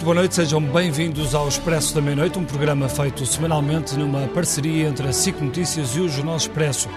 Muito boa noite, sejam bem-vindos ao Expresso da Meia-Noite, um programa feito semanalmente numa parceria entre a SIC Notícias e o Jornal Expresso.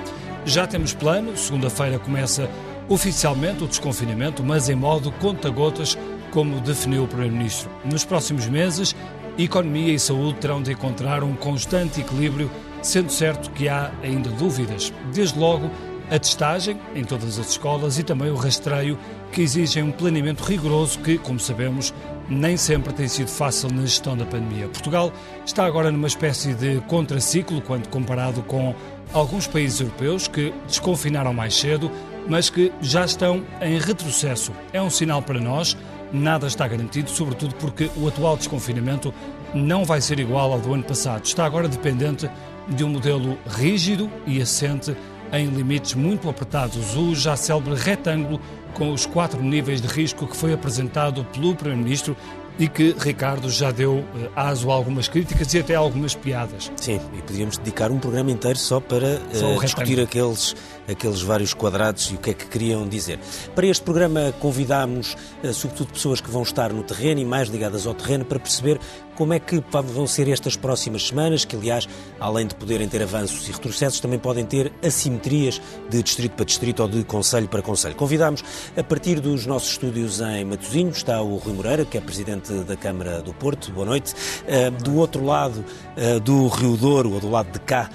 Já temos plano, segunda-feira começa oficialmente o desconfinamento, mas em modo conta-gotas, como definiu o Primeiro-Ministro. Nos próximos meses, economia e saúde terão de encontrar um constante equilíbrio, sendo certo que há ainda dúvidas. Desde logo, a testagem em todas as escolas e também o rastreio que exigem um planeamento rigoroso que, como sabemos, nem sempre tem sido fácil na gestão da pandemia. Portugal está agora numa espécie de contraciclo quando comparado com alguns países europeus que desconfinaram mais cedo, mas que já estão em retrocesso. É um sinal para nós, nada está garantido, sobretudo porque o atual desconfinamento não vai ser igual ao do ano passado. Está agora dependente de um modelo rígido e assente em limites muito apertados. O já célebre retângulo com os quatro níveis de risco que foi apresentado pelo Primeiro-Ministro e que Ricardo já deu eh, aso a algumas críticas e até algumas piadas. Sim, e podíamos dedicar um programa inteiro só para só uh, discutir aqueles, aqueles vários quadrados e o que é que queriam dizer. Para este programa convidámos, uh, sobretudo, pessoas que vão estar no terreno e mais ligadas ao terreno para perceber como é que vão ser estas próximas semanas, que aliás, além de poderem ter avanços e retrocessos, também podem ter assimetrias de distrito para distrito ou de conselho para conselho. Convidámos, a partir dos nossos estúdios em Matosinhos, está o Rui Moreira, que é presidente da Câmara do Porto, boa noite. Uh, do outro lado uh, do Rio Douro, ou do lado de cá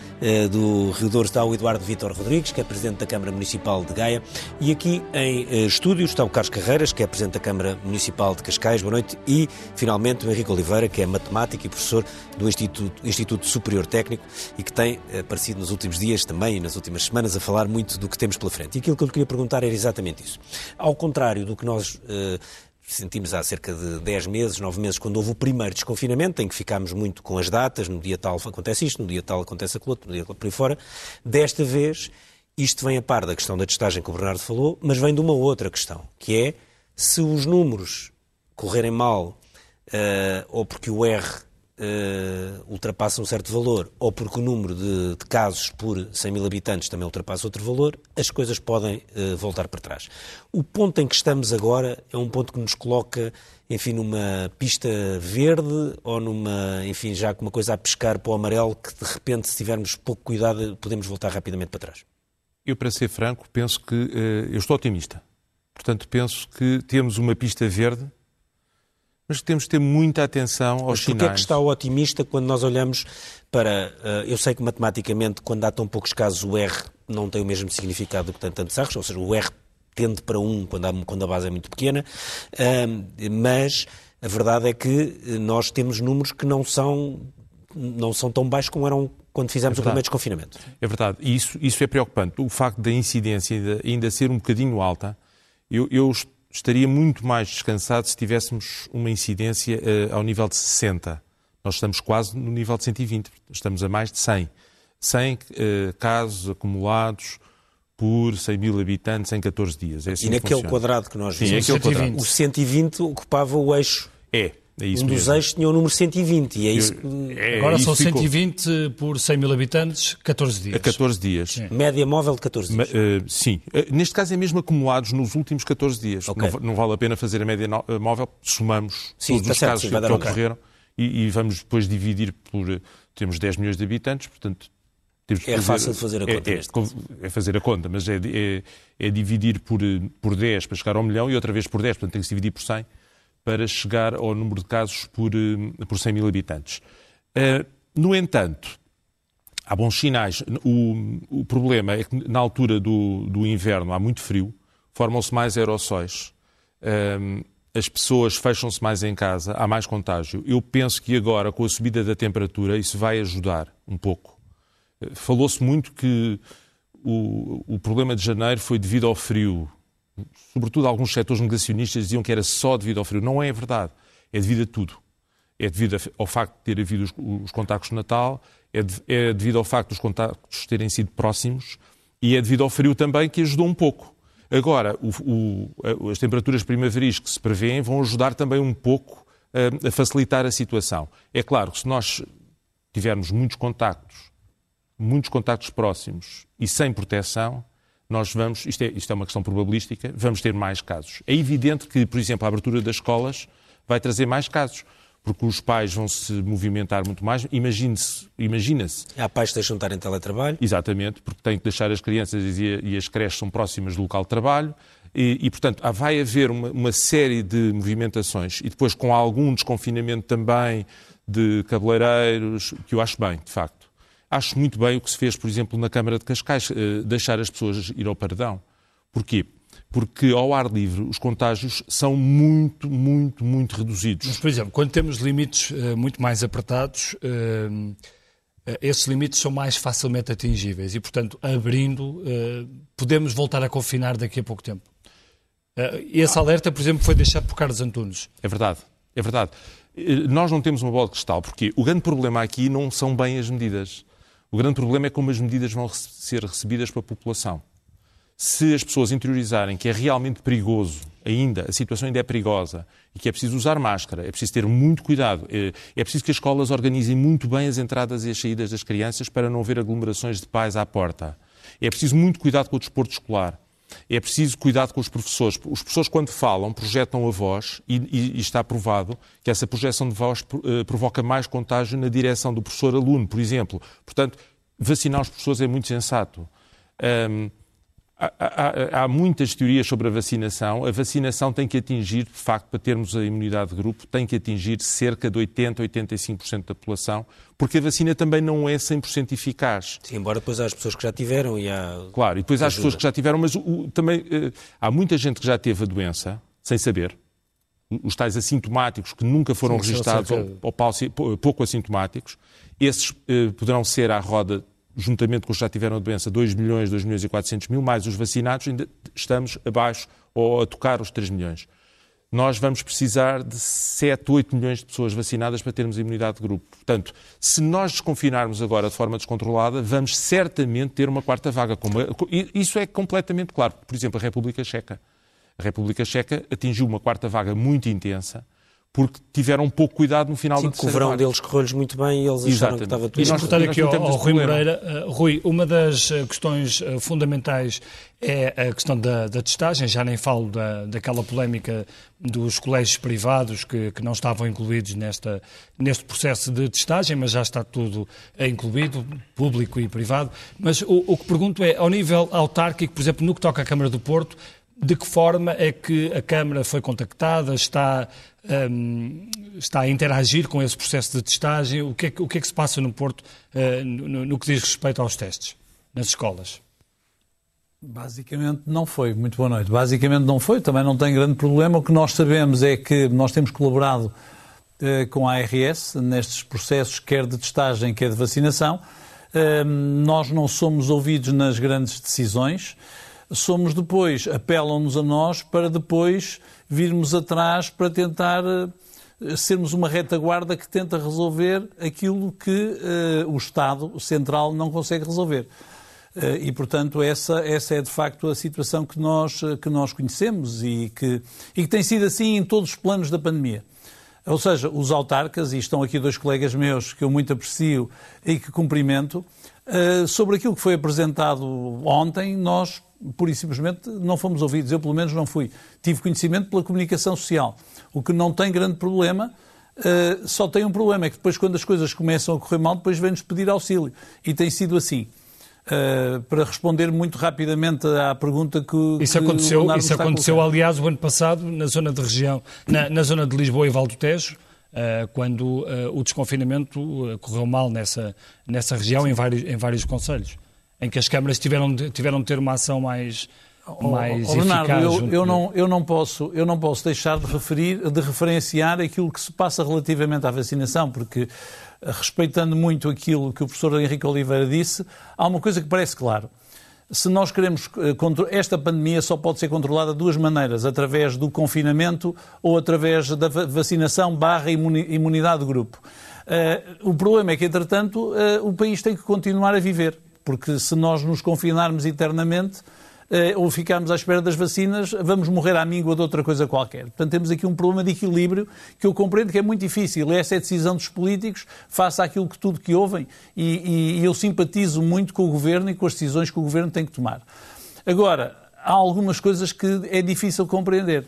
do Rio Douro, está o Eduardo Vítor Rodrigues, que é presidente da Câmara Municipal de Gaia. E aqui em estúdios está o Carlos Carreiras, que é presidente da Câmara Municipal de Cascais, boa noite. E, finalmente, o Henrique Oliveira, que é matemático e professor do Instituto, Instituto Superior Técnico e que tem aparecido nos últimos dias também e nas últimas semanas a falar muito do que temos pela frente. E aquilo que eu lhe queria perguntar era exatamente isso. Ao contrário do que nós sentimos há cerca de 10 meses, 9 meses, quando houve o primeiro desconfinamento, em que ficámos muito com as datas, no dia tal acontece isto, no dia tal acontece aquilo outro, no dia por aí fora. Desta vez, isto vem a par da questão da testagem que o Bernardo falou, mas vem de uma outra questão, que é se os números correrem mal, uh, ou porque o R uh, ultrapassa um certo valor, ou porque o número de, de, casos por 100 mil habitantes também ultrapassa outro valor, as coisas podem uh, voltar para trás. O ponto em que estamos agora é um ponto que nos coloca, enfim, numa pista verde ou numa, enfim, já com uma coisa a pescar para o amarelo que de repente, se tivermos pouco cuidado, podemos voltar rapidamente para trás. Eu, para ser franco, penso que uh, eu estou otimista. Portanto, penso que temos uma pista verde mas temos de ter muita atenção aos mas sinais. Mas é que está o otimista quando nós olhamos para... Uh, eu sei que matematicamente, quando há tão poucos casos, o R não tem o mesmo significado do que tem tantos erros, ou seja, o R tende para um quando a, quando a base é muito pequena, uh, mas a verdade é que nós temos números que não são, não são tão baixos como eram quando fizemos é o primeiro desconfinamento. É verdade, e isso, isso é preocupante. O facto da incidência ainda, ainda ser um bocadinho alta, eu, eu estaria muito mais descansado se tivéssemos uma incidência uh, ao nível de 60. Nós estamos quase no nível de 120, estamos a mais de 100. 100 uh, casos acumulados por 100 mil habitantes em 14 dias. É assim e naquele funciona. quadrado que nós vimos, Sim, 120. o 120 ocupava o eixo. É, é isso um mesmo. dos eixos tinha o número 120 e é isso que... É, Agora são 120 ficou... por 100 mil habitantes, 14 dias. A 14 dias. Sim. Média móvel de 14 dias. uh, sim. Uh, neste caso é mesmo acumulados nos últimos 14 dias. Okay. Não, não, vale a pena fazer a média no, uh, móvel, somamos sim, todos tá os certo, casos sim, que ocorreram e, e, vamos depois dividir por... Temos 10 milhões de habitantes, portanto... Temos é fazer, fácil de fazer a conta. É, é, é fazer a conta, mas é, é, é dividir por, por 10 para chegar ao milhão e outra vez por 10, portanto tem que se dividir por 100 para chegar ao número de casos por, eh, por 100 mil habitantes. Eh, no entanto, há bons sinais. O, o problema é que na altura do, do inverno há muito frio, formam-se mais aerossóis, eh, as pessoas fecham-se mais em casa, há mais contágio. Eu penso que agora, com a subida da temperatura, isso vai ajudar um pouco. Falou-se muito que o, o problema de janeiro foi devido ao frio sobretudo alguns setores negacionistas diziam que era só devido ao frio. Não é verdade. É devido a tudo. É devido ao facto de ter havido os, os contactos de Natal, é, de, é devido ao facto dos contactos terem sido próximos e é devido ao frio também que ajudou um pouco. Agora, o, o, as temperaturas primaveris que se prevêem vão ajudar também um pouco a, a facilitar a situação. É claro que se nós tivermos muitos contactos, muitos contactos próximos e sem proteção, nós vamos, isto é, isto é uma questão probabilística, vamos ter mais casos. É evidente que, por exemplo, a abertura das escolas vai trazer mais casos. porque os pais vão se movimentar muito mais. Imagine-se. Imagina-se. Há pais que deixam de estar em teletrabalho. Exatamente, porque têm que deixar as crianças e, e as creches são próximas do local de trabalho. E, e portanto, vai haver uma, uma, série de movimentações e depois com algum desconfinamento também de cabeleireiros, que eu acho bem, de facto. Acho muito bem o que se fez, por exemplo, na Câmara de Cascais, eh, deixar as pessoas ir ao paredão. Porquê? porque ao ar livre os contágios são muito, muito, muito reduzidos. Mas, por exemplo, quando temos limites uh, muito mais apertados, uh, esses limites são mais facilmente atingíveis e, portanto, abrindo, podemos voltar a confinar daqui a pouco tempo. esse alerta, por exemplo, foi deixado por Carlos Antunes. É verdade, é verdade. Nós não temos uma bola de cristal, porque o grande problema aqui não são bem as medidas. O grande problema é como as medidas vão ser recebidas pela população se as pessoas interiorizarem que é realmente perigoso, ainda, a situação ainda é perigosa, e que é preciso usar máscara, é preciso ter muito cuidado, é, é preciso que as escolas organizem muito bem as entradas e as saídas das crianças para não haver aglomerações de pais à porta. É preciso muito cuidado com o desporto escolar. É preciso cuidado com os professores. Os professores, quando falam, projetam a voz e, e, e está provado que essa projeção de voz uh, provoca mais contágio na direção do professor-aluno, por exemplo. Portanto, vacinar os professores é muito sensato. Um, Há, há, há, muitas teorias sobre a vacinação. A vacinação tem que atingir, de facto, para termos a imunidade de grupo, tem que atingir cerca de 80, 85% da população, porque a vacina também não é 100% eficaz. Sim, embora depois há as pessoas que já tiveram e há. Claro, e depois há as pessoas que já tiveram, mas o, também uh, há muita gente que já teve a doença, sem saber. Os tais assintomáticos que nunca foram Sim, registados ou, ou, pouco assintomáticos, esses uh, poderão ser à roda juntamente com os que já tiveram a doença, 2 milhões, 2 milhões e 400 mil, mais os vacinados, ainda estamos abaixo ou a tocar os 3 milhões. Nós vamos precisar de 7, 8 milhões de pessoas vacinadas para termos imunidade de grupo. Portanto, se nós desconfinarmos agora de forma descontrolada, vamos certamente ter uma quarta vaga. Isso é completamente claro. Por exemplo, a República Checa. A República Checa atingiu uma quarta vaga muito intensa, porque tiveram um pouco cuidado no final Sim, da terceira o verão deles correu-lhes muito bem e eles acharam Exatamente. que estava tudo... E nós, perguntar aqui ao, ao Rui Moreira. Uh, Rui, uma das uh, questões uh, fundamentais é a questão da, da, testagem, já nem falo da, daquela polémica dos colégios privados que, que não estavam incluídos nesta, neste processo de testagem, mas já está tudo incluído, público e privado. Mas o, o que pergunto é, ao nível autárquico, por exemplo, no que toca à Câmara do Porto, de que forma é que a Câmara foi contactada, está, um, está a interagir com esse processo de testagem? O que é, o que, é que se passa no Porto uh, no, no, que diz respeito aos testes nas escolas? Basicamente não foi. Muito boa noite. Basicamente não foi, também não tem grande problema. O que nós sabemos é que nós temos colaborado uh, com a ARS nestes processos, quer de testagem, quer de vacinação. Uh, nós não somos ouvidos nas grandes decisões somos depois, apelam-nos a nós para depois virmos atrás para tentar eh, sermos uma retaguarda que tenta resolver aquilo que uh, o Estado Central não consegue resolver. Uh, e, portanto, essa, essa é de facto a situação que nós, que nós conhecemos e que, e que tem sido assim em todos os planos da pandemia. Ou seja, os autarcas, e estão aqui dois colegas meus que eu muito aprecio e que cumprimento, sobre aquilo que foi apresentado ontem, nós pura e simplesmente não fomos ouvidos. Eu, pelo menos, não fui. Tive conhecimento pela comunicação social, o que não tem grande problema. Uh, só tem um problema, é que depois, quando as coisas começam a correr mal, depois vem-nos pedir auxílio. E tem sido assim. Uh, para responder muito rapidamente à pergunta que isso que aconteceu isso aconteceu aliás o ano passado na zona de região na, na zona de Lisboa e Val do Tejo uh, quando o desconfinamento correu mal nessa nessa região em vários em vários conselhos em que as câmaras tiveram de, tiveram de ter uma ação mais, mais oh, Bernardo, eficaz. Eu, eu, não, eu, não posso, eu não posso deixar de, referir, de referenciar aquilo que se passa relativamente à vacinação, porque, respeitando muito aquilo que o professor Henrique Oliveira disse, há uma coisa que parece claro. Se nós queremos. Eh, esta pandemia só pode ser controlada de duas maneiras: através do confinamento ou através da vacinação barra imunidade de grupo. Uh, o problema é que, entretanto, o país tem que continuar a viver porque se nós nos confinarmos eternamente eh, ou ficarmos à espera das vacinas, vamos morrer à míngua de outra coisa qualquer. Portanto, temos aqui um problema de equilíbrio que eu compreendo que é muito difícil. Essa é a decisão dos políticos face àquilo que tudo que ouvem e, e eu simpatizo muito com o Governo e com as decisões que o Governo tem que tomar. Agora, há algumas coisas que é difícil compreender.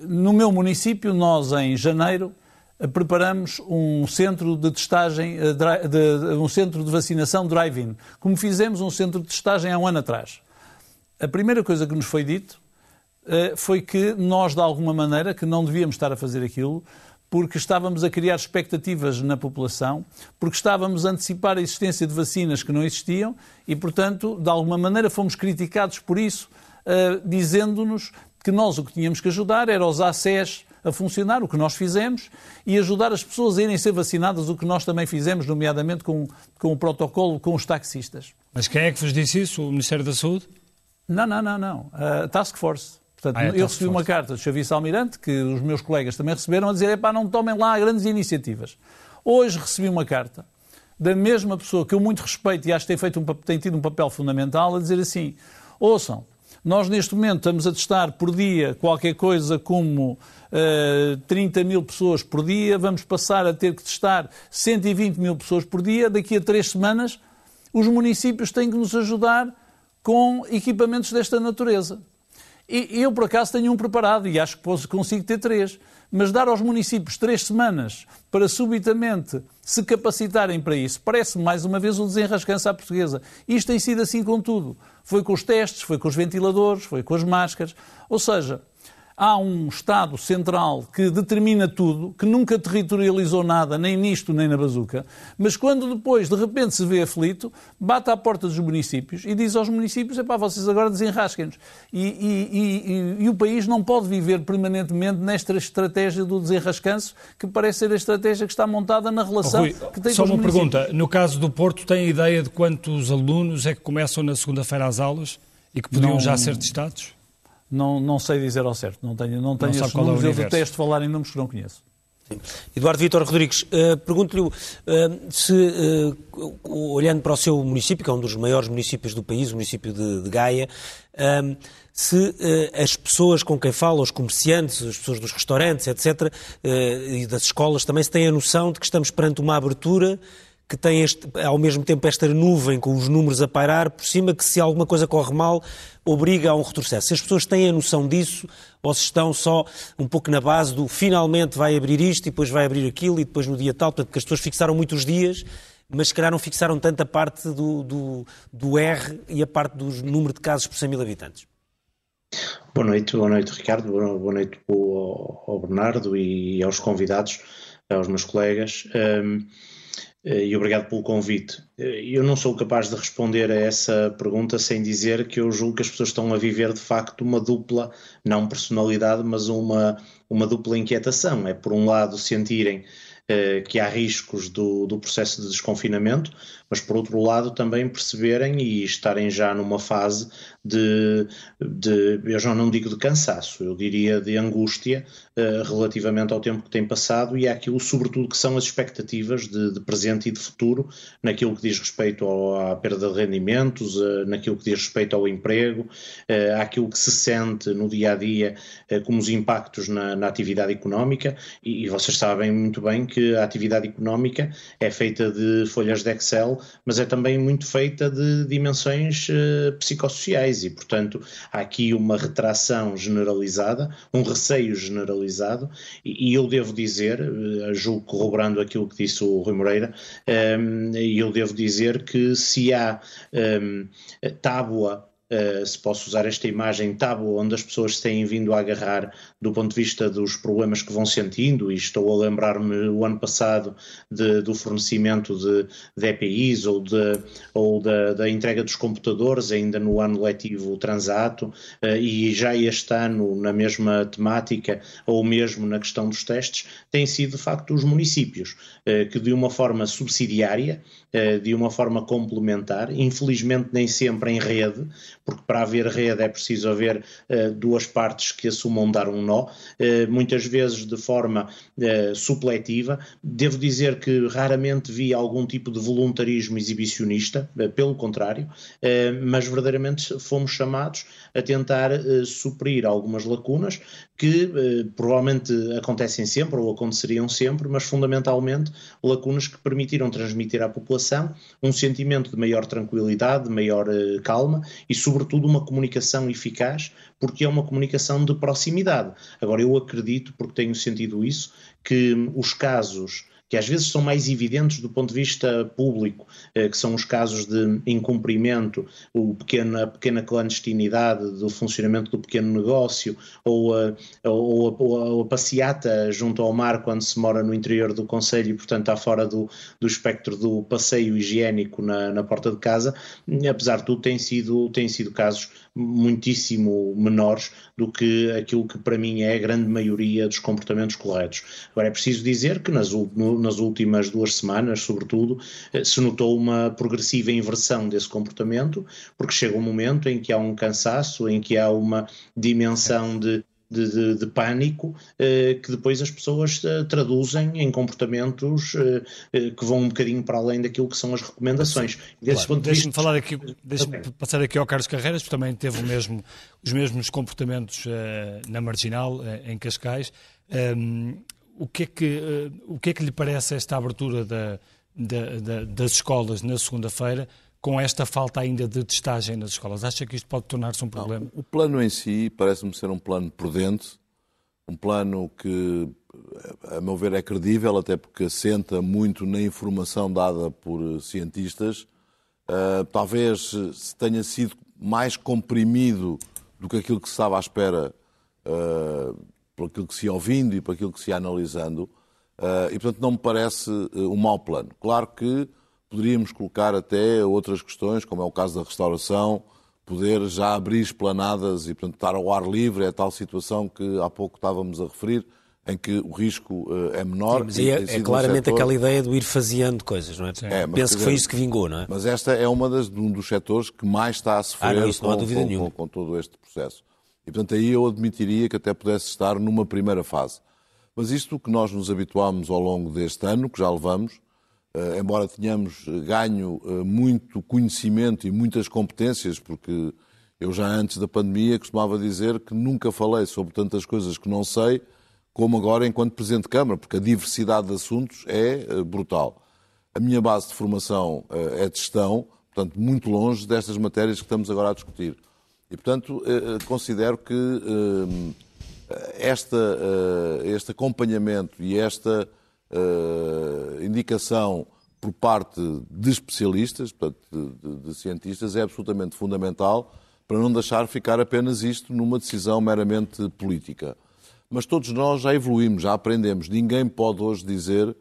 No meu município, nós em janeiro preparamos um centro de testagem, de, um centro de vacinação drive-in, como fizemos um centro de testagem há um ano atrás. A primeira coisa que nos foi dito foi que nós, de alguma maneira, que não devíamos estar a fazer aquilo, porque estávamos a criar expectativas na população, porque estávamos a antecipar a existência de vacinas que não existiam e, portanto, de alguma maneira fomos criticados por isso, uh, dizendo-nos que nós o que tínhamos que ajudar era os ACES a funcionar, o que nós fizemos, e ajudar as pessoas a irem ser vacinadas, o que nós também fizemos, nomeadamente com, com o protocolo com os taxistas. Mas quem é que vos disse isso? O Ministério da Saúde? Não, não, não, não. A Task Force. Portanto, ah, é eu recebi uma carta de Xavier Almirante, que os meus colegas também receberam, a dizer, epá, não tomem lá grandes iniciativas. Hoje recebi uma carta da mesma pessoa que eu muito respeito e acho que tem, feito um, tem tido um papel fundamental, a dizer assim, ouçam, nós neste momento estamos a testar por dia qualquer coisa como uh, eh, 30 mil pessoas por dia, vamos passar a ter que testar 120 mil pessoas por dia, daqui a três semanas os municípios têm que nos ajudar com equipamentos desta natureza. E eu, por acaso, tenho um preparado e acho que consigo ter três. Mas dar aos municípios três semanas para subitamente se capacitarem para isso, parece mais uma vez o desenrascanço à portuguesa. Isto tem sido assim com tudo. Foi com os testes, foi com os ventiladores, foi com as máscaras. Ou seja, há um Estado central que determina tudo, que nunca territorializou nada, nem nisto nem na bazuca, mas quando depois de repente se vê aflito, bate à porta dos municípios e diz aos municípios: é pá, vocês agora desenrasquem-nos. E, e, e, e, o país não pode viver permanentemente nesta estratégia do desenrascanço, que parece ser a estratégia que está montada na relação Rui, que tem Só com uma pergunta: no caso do Porto, tem ideia de quantos alunos é que começam na segunda-feira às aulas e que podiam não... já ser testados? Não, não sei dizer ao certo, não tenho, não tenho não esses números, é eu detesto falar em números que não conheço. Eduardo Vitor Rodrigues, uh, pergunto-lhe uh, se, uh, olhando para o seu município, que é um dos maiores municípios do país, o município de, de Gaia, se as pessoas com quem fala, os comerciantes, as pessoas dos restaurantes, etc., e das escolas, também se têm a noção de que estamos perante uma abertura que tem este, ao mesmo tempo esta nuvem com os números a pairar por cima, que se alguma coisa corre mal, obriga a um retrocesso. Se as pessoas têm a noção disso, ou se estão só um pouco na base do finalmente vai abrir isto e depois vai abrir aquilo e depois no dia tal, portanto, porque as pessoas fixaram muitos dias, mas se calhar não fixaram tanto a parte do, do, do R e a parte do número de casos por 100 mil habitantes. Boa noite, boa noite Ricardo, boa noite ao Bernardo e aos convidados, aos meus colegas. Um, e obrigado pelo convite. Eh, eu não sou capaz de responder a essa pergunta sem dizer que eu julgo que as pessoas estão a viver de facto uma dupla, não personalidade, mas uma, uma dupla inquietação. É por um lado sentirem eh, que há riscos do, do processo de desconfinamento, mas por outro lado também perceberem e estarem já numa fase de, de eu já não digo de cansaço, eu diria de angústia uh, relativamente ao tempo que tem passado e àquilo sobretudo que são as expectativas de, de presente e de futuro naquilo que diz respeito ao, à perda de rendimentos, uh, naquilo que diz respeito ao emprego, uh, àquilo que se sente no dia a dia como os impactos na, na atividade económica. E, e vocês sabem muito bem que que a atividade económica é feita de folhas de Excel, mas é também muito feita de dimensões uh, psicossociais e, portanto, há aqui uma retração generalizada, um receio generalizado, e, e eu devo dizer, uh, julgo corroborando aquilo que disse o Rui Moreira, um, ehm, eu devo dizer que se há um, ehm, tábua Uh, se posso usar esta imagem, tábua onde as pessoas se têm vindo a agarrar do ponto de vista dos problemas que vão sentindo, e estou a lembrar-me o ano passado de, do fornecimento de, de EPIs ou, de, ou da, da, entrega dos computadores, ainda no ano letivo transato, uh, e já este ano na mesma temática, ou mesmo na questão dos testes, têm sido de facto os municípios, uh, que de uma forma subsidiária, de uma forma complementar, infelizmente nem sempre em rede, porque para haver rede é preciso haver uh, duas partes que assumam dar um nó, uh, muitas vezes de forma uh, supletiva. Devo dizer que raramente vi algum tipo de voluntarismo exibicionista, pelo contrário, mas verdadeiramente fomos chamados a tentar suprir algumas lacunas que provavelmente acontecem sempre ou aconteceriam sempre, mas fundamentalmente lacunas que permitiram transmitir à população um sentimento de maior tranquilidade, de maior calma e, sobretudo, uma comunicação eficaz, porque é uma comunicação de proximidade. Agora, eu acredito, porque tenho sentido isso, que os casos que às vezes são mais evidentes do ponto de vista público, eh, que são os casos de incumprimento, o pequeno, a pequena clandestinidade do funcionamento do pequeno negócio, ou a, ou, a, ou a passeata junto ao mar quando se mora no interior do Conselho e, portanto, está fora do, do espectro do passeio higiênico na, na porta de casa, apesar de tudo, têm sido, têm sido casos muitíssimo menores do que aquilo que para mim é a grande maioria dos comportamentos corretos. Agora é preciso dizer que nas, nas últimas duas semanas, sobretudo, eh, se notou uma progressiva inversão desse comportamento, porque chega um momento em que há um cansaço, em que há uma dimensão de de, de, de pânico eh, que depois as pessoas eh, traduzem em comportamentos eh, que vão um bocadinho para além daquilo que são as recomendações. Claro. Deixe-me falar aqui, deixe-me okay. passar aqui ao Carlos Carreiras, que também teve mesmo, os mesmos comportamentos na Marginal, em Cascais. Um, o, que é que, o que é que lhe parece esta abertura da, da, da, das escolas na segunda-feira? Com esta falta ainda de testagem nas escolas? Acha que isto pode tornar-se um problema? Não, o plano em si parece-me ser um plano prudente, um plano que, a meu ver, é credível, até porque assenta muito na informação dada por cientistas. Uh, talvez se tenha sido mais comprimido do que aquilo que se estava à espera, uh, por aquilo que se ia ouvindo e por aquilo que se ia analisando. Uh, e, portanto, não me parece um mau plano. Claro que Poderíamos colocar até outras questões, como é o caso da restauração, poder já abrir esplanadas e, portanto, estar ao ar livre, é a tal situação que há pouco estávamos a referir, em que o risco uh, é menor. Sim, é, é claramente setor... aquela ideia de ir faseando coisas, não é? é mas, Penso que foi isso que vingou, não é? Mas esta é uma das, um dos setores que mais está a sofrer ah, não, com, com, com, com, todo este processo. E, portanto, aí eu admitiria que até pudesse estar numa primeira fase. Mas isto que nós nos habituámos ao longo deste ano, que já levamos, embora tenhamos ganho uh, muito conhecimento e muitas competências, porque eu já antes da pandemia costumava dizer que nunca falei sobre tantas coisas que não sei como agora enquanto Presidente de Câmara, porque a diversidade de assuntos é brutal. A minha base de formação é de gestão, portanto, muito longe destas matérias que estamos agora a discutir. E, portanto, considero que esta, este acompanhamento e esta uh, indicação por parte de especialistas, portanto, de, de, de, cientistas, é absolutamente fundamental para não deixar ficar apenas isto numa decisão meramente política. Mas todos nós já evoluímos, já aprendemos. Ninguém pode hoje dizer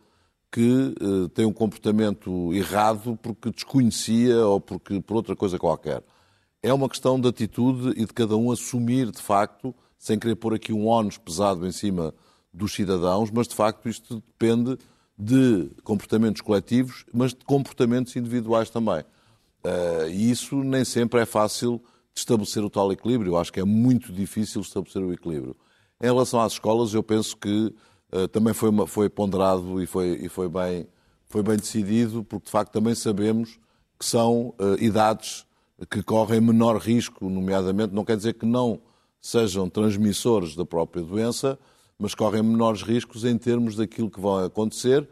que uh, tem um comportamento errado porque desconhecia ou porque por outra coisa qualquer. É uma questão de atitude e de cada um assumir, de facto, sem querer pôr aqui um ónus pesado em cima dos cidadãos, mas de facto isto depende de comportamentos coletivos, mas de comportamentos individuais também. Uh, e isso nem sempre é fácil de estabelecer o tal equilíbrio. Eu acho que é muito difícil estabelecer o equilíbrio. Em relação às escolas, eu penso que uh, também foi, uma, foi ponderado e, foi, e foi, bem, foi bem decidido, porque de facto também sabemos que são uh, idades que correm menor risco, nomeadamente, não quer dizer que não sejam transmissores da própria doença, mas correm menores riscos em termos daquilo que vai acontecer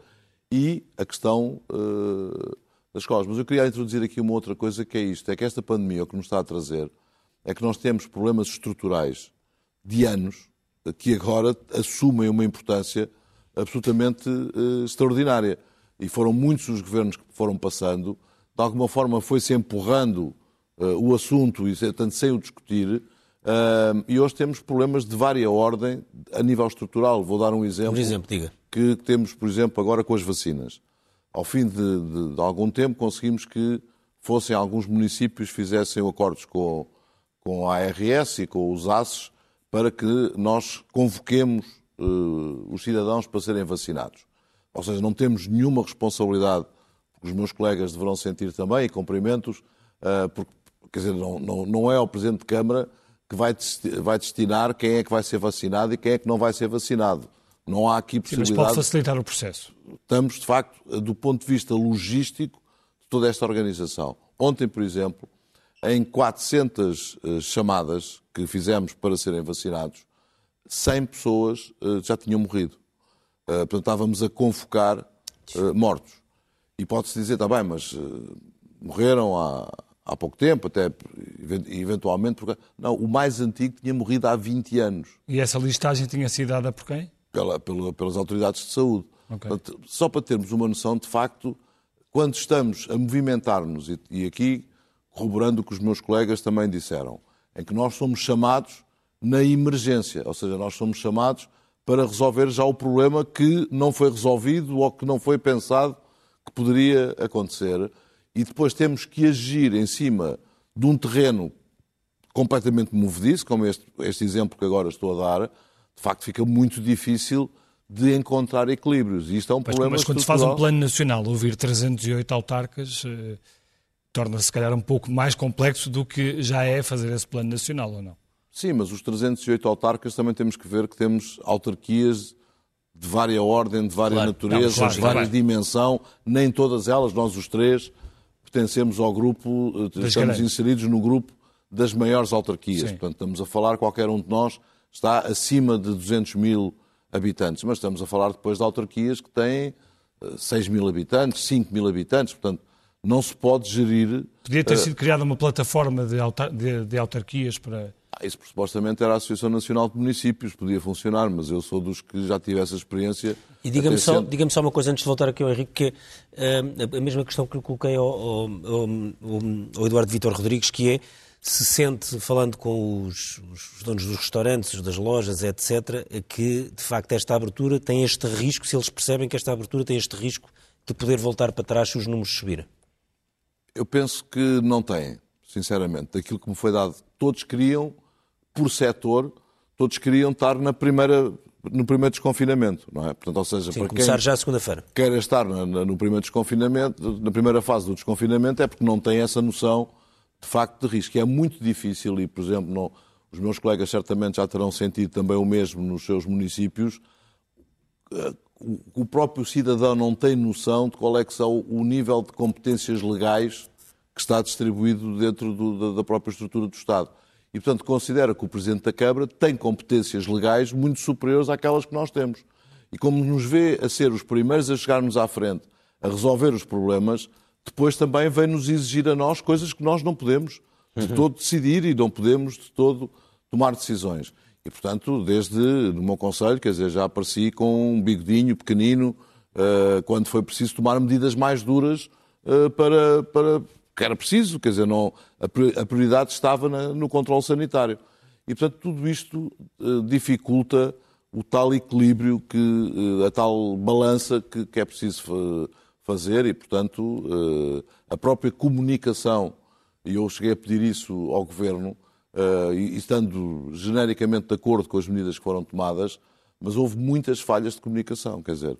e a questão uh, das escolas. Mas eu queria introduzir aqui uma outra coisa que é isto: é que esta pandemia o que nos está a trazer é que nós temos problemas estruturais de anos que agora assumem uma importância absolutamente uh, extraordinária. E foram muitos os governos que foram passando, de alguma forma foi-se empurrando o assunto, e, portanto, sem o discutir, Uh, e hoje temos problemas de vária ordem a nível estrutural. Vou dar um exemplo. Por exemplo, diga. Que temos, por exemplo, agora com as vacinas. Ao fim de, de, de algum tempo conseguimos que fossem alguns municípios fizessem acordos com, com a ARS e com os ACES para que nós convoquemos uh, os cidadãos para serem vacinados. Ou seja, não temos nenhuma responsabilidade, porque os meus colegas deverão sentir também, e cumprimentos, uh, porque, quer dizer, não, não, não é ao Presidente de Câmara que vai, vai destinar quem é que vai ser vacinado e quem é que não vai ser vacinado. Não há aqui possibilidade... Sim, mas pode facilitar o processo. Estamos, de facto, do ponto de vista logístico de toda esta organização. Ontem, por exemplo, em 400 eh, chamadas que fizemos para serem vacinados, 100 pessoas eh, já tinham morrido. Eh, portanto, estávamos a convocar mortos. E pode-se dizer, está bem, mas morreram há, há pouco tempo, até eventualmente. Porque, não, o mais antigo tinha morrido há 20 anos. E essa listagem tinha sido dada por quem? Pela, pela, pelas autoridades de saúde. Okay. Portanto, só para termos uma noção, de facto, quando estamos a movimentar-nos, e, e aqui corroborando o que os meus colegas também disseram, em que nós somos chamados na emergência, ou seja, nós somos chamados para resolver já o problema que não foi resolvido ou que não foi pensado que poderia acontecer e depois temos que agir em cima de um terreno completamente movediço, como este, este exemplo que agora estou a dar, de facto fica muito difícil de encontrar equilíbrios. E isto é um problema Mas quando se faz um plano nacional, ouvir 308 autarcas eh, torna-se, se calhar, um pouco mais complexo do que já é fazer esse plano nacional, ou não? Sim, mas os 308 autarcas também temos que ver que temos autarquias de vária ordem, de vária claro, natureza, não, claro, de vária claro. dimensão, nem todas elas, nós os três, pertencemos ao grupo, eh, estamos grandes. inseridos no grupo das maiores autarquias. Sim. Portanto, estamos a falar, qualquer um de nós está acima de 200 mil habitantes, mas estamos a falar depois de autarquias que têm 6 eh, mil habitantes, 5 mil habitantes, portanto, não se pode gerir. Podia ter uh, sido criada uma plataforma de, autar de, de autarquias para isso supostamente era a Associação Nacional de Municípios, podia funcionar, mas eu sou dos que já tive essa experiência. E diga-me só, diga só uma coisa antes de voltar aqui ao Henrique, que uh, a mesma questão que eu coloquei ao, ao, ao, ao Eduardo Vitor Rodrigues, que é se sente, falando com os, os, donos dos restaurantes, das lojas, etc., que de facto esta abertura tem este risco, se eles percebem que esta abertura tem este risco de poder voltar para trás se os números subirem? Eu penso que não tem, sinceramente. Daquilo que me foi dado, todos queriam por setor, todos queriam estar na primeira, no primeiro desconfinamento, não é? Portanto, ou seja, Sim, para começar quem já segunda-feira. Quer estar na, na, no primeiro desconfinamento, na primeira fase do desconfinamento, é porque não tem essa noção de facto de risco. E é muito difícil, e por exemplo, não, os meus colegas certamente já terão sentido também o mesmo nos seus municípios, eh, o próprio cidadão não tem noção de qual é que são o nível de competências legais que está distribuído dentro do, da própria estrutura do Estado e, portanto, considera que o Presidente da Câmara tem competências legais muito superiores àquelas que nós temos. E como nos vê a ser os primeiros a chegarmos à frente, a resolver os problemas, depois também vem-nos exigir a nós coisas que nós não podemos de uhum. todo decidir e não podemos de todo tomar decisões. E, portanto, desde no meu conselho, quer dizer, já apareci com um bigodinho pequenino uh, quando foi preciso tomar medidas mais duras uh, para, para, que era preciso, quer dizer, não, a prioridade estava na, no controle sanitário. E, portanto, tudo isto uh, dificulta o tal equilíbrio, que, uh, a tal balança que, que é preciso fazer e, portanto, uh, a própria comunicação, e eu cheguei a pedir isso ao Governo, e estando genericamente de acordo com as medidas que foram tomadas, mas houve muitas falhas de comunicação, quer dizer,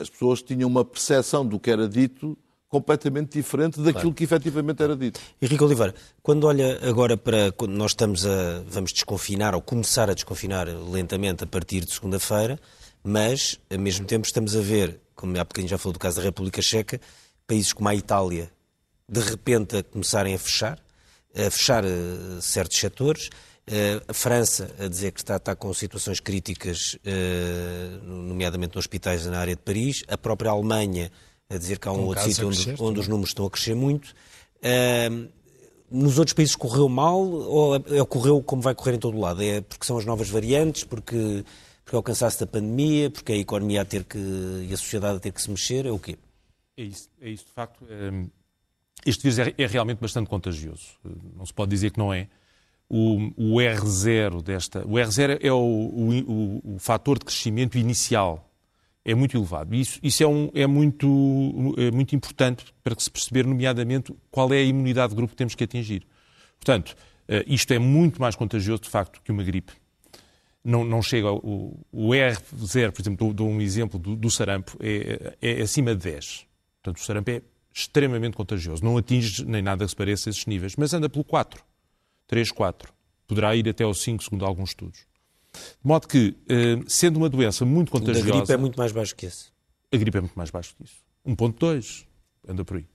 as pessoas tinham uma percepção do que era dito completamente diferente daquilo claro. que efetivamente era dito. Henrique Oliveira, quando olha agora para quando nós estamos a vamos desconfinar ou começar a desconfinar lentamente a partir de segunda-feira, mas ao mesmo tempo estamos a ver, como há bocadinho já falou do caso da República Checa, países como a Itália de repente a começarem a fechar, a fechar uh, certos setores, uh, a França a dizer que está, está com situações críticas, uh, nomeadamente nos hospitais na área de Paris, a própria Alemanha a dizer que há um outro sítio onde, onde, os números estão a crescer muito. Uh, nos outros países correu mal ou é, ocorreu como vai correr em todo o lado? É porque são as novas variantes, porque, porque é o cansaço da pandemia, porque é a economia a ter que, e a sociedade a ter que se mexer, é o quê? É isso, é isso de facto. Este vírus é, é, realmente bastante contagioso. Não se pode dizer que não é. O, o R0 desta. O R0 é o, o, o fator de crescimento inicial é muito elevado. Isso, isso é, um, é, muito, é muito importante para se perceber, nomeadamente, qual é a imunidade de grupo que temos que atingir. Portanto, eh, isto é muito mais contagioso, de facto, que uma gripe. Não, não chega. O, o R0, por exemplo, dou, dou um exemplo do, do sarampo, é, é, acima de 10. Portanto, o sarampo é extremamente contagioso. Não atinge nem nada que se pareça esses níveis, mas anda pelo 4. 3, 4. Poderá ir até ao 5, segundo alguns estudos. De modo que, eh, sendo uma doença muito contagiosa... A gripe é muito mais baixo que esse. A gripe é muito mais baixo que isso. 1.2, anda por aí.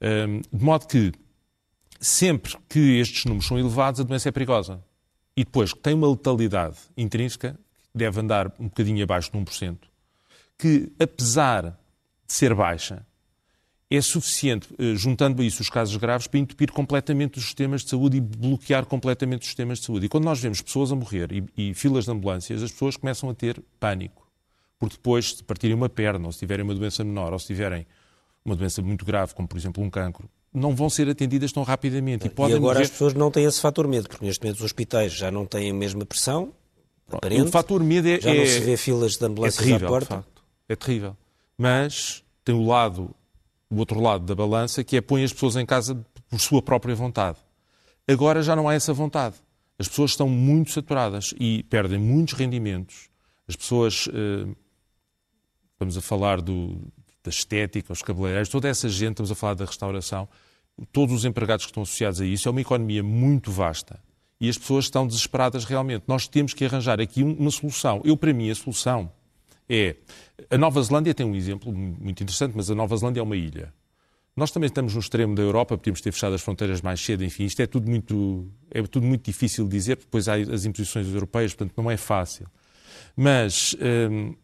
Ehm, de modo que, sempre que estes números são elevados, a doença é perigosa. E depois, tem uma letalidade intrínseca, deve andar um bocadinho abaixo de 1%, que, apesar de ser baixa, é suficiente, eh, juntando a isso os casos graves, para entupir completamente os sistemas de saúde e bloquear completamente os sistemas de saúde. E quando nós vemos pessoas a morrer e, e filas de ambulâncias, as pessoas começam a ter pânico. Porque depois, se partirem uma perna, ou se tiverem uma doença menor, ou se tiverem uma doença muito grave, como por exemplo um cancro, não vão ser atendidas tão rapidamente. E, e agora morrer... as pessoas não têm esse fator medo, porque neste momento os hospitais já não têm a mesma pressão. Aparente, o fator medo é. Já não é, se vê filas de ambulâncias é terrível, à porta. De facto. É terrível. Mas tem o lado o outro lado da balança, que é põe as pessoas em casa por sua própria vontade. Agora já não há essa vontade. As pessoas estão muito saturadas e perdem muitos rendimentos. As pessoas, eh, estamos a falar do, da estética, os cabeleireiros, toda essa gente, estamos a falar da restauração, todos os empregados que estão associados a isso, é uma economia muito vasta. E as pessoas estão desesperadas realmente. Nós temos que arranjar aqui uma solução. Eu, para mim, a solução é. A Nova Zelândia tem um exemplo muito interessante, mas a Nova Zelândia é uma ilha. Nós também estamos no extremo da Europa, podíamos ter fechado as fronteiras mais cedo, enfim, isto é tudo muito, é tudo muito difícil de dizer, depois há as imposições europeias, portanto não é fácil. Mas hum,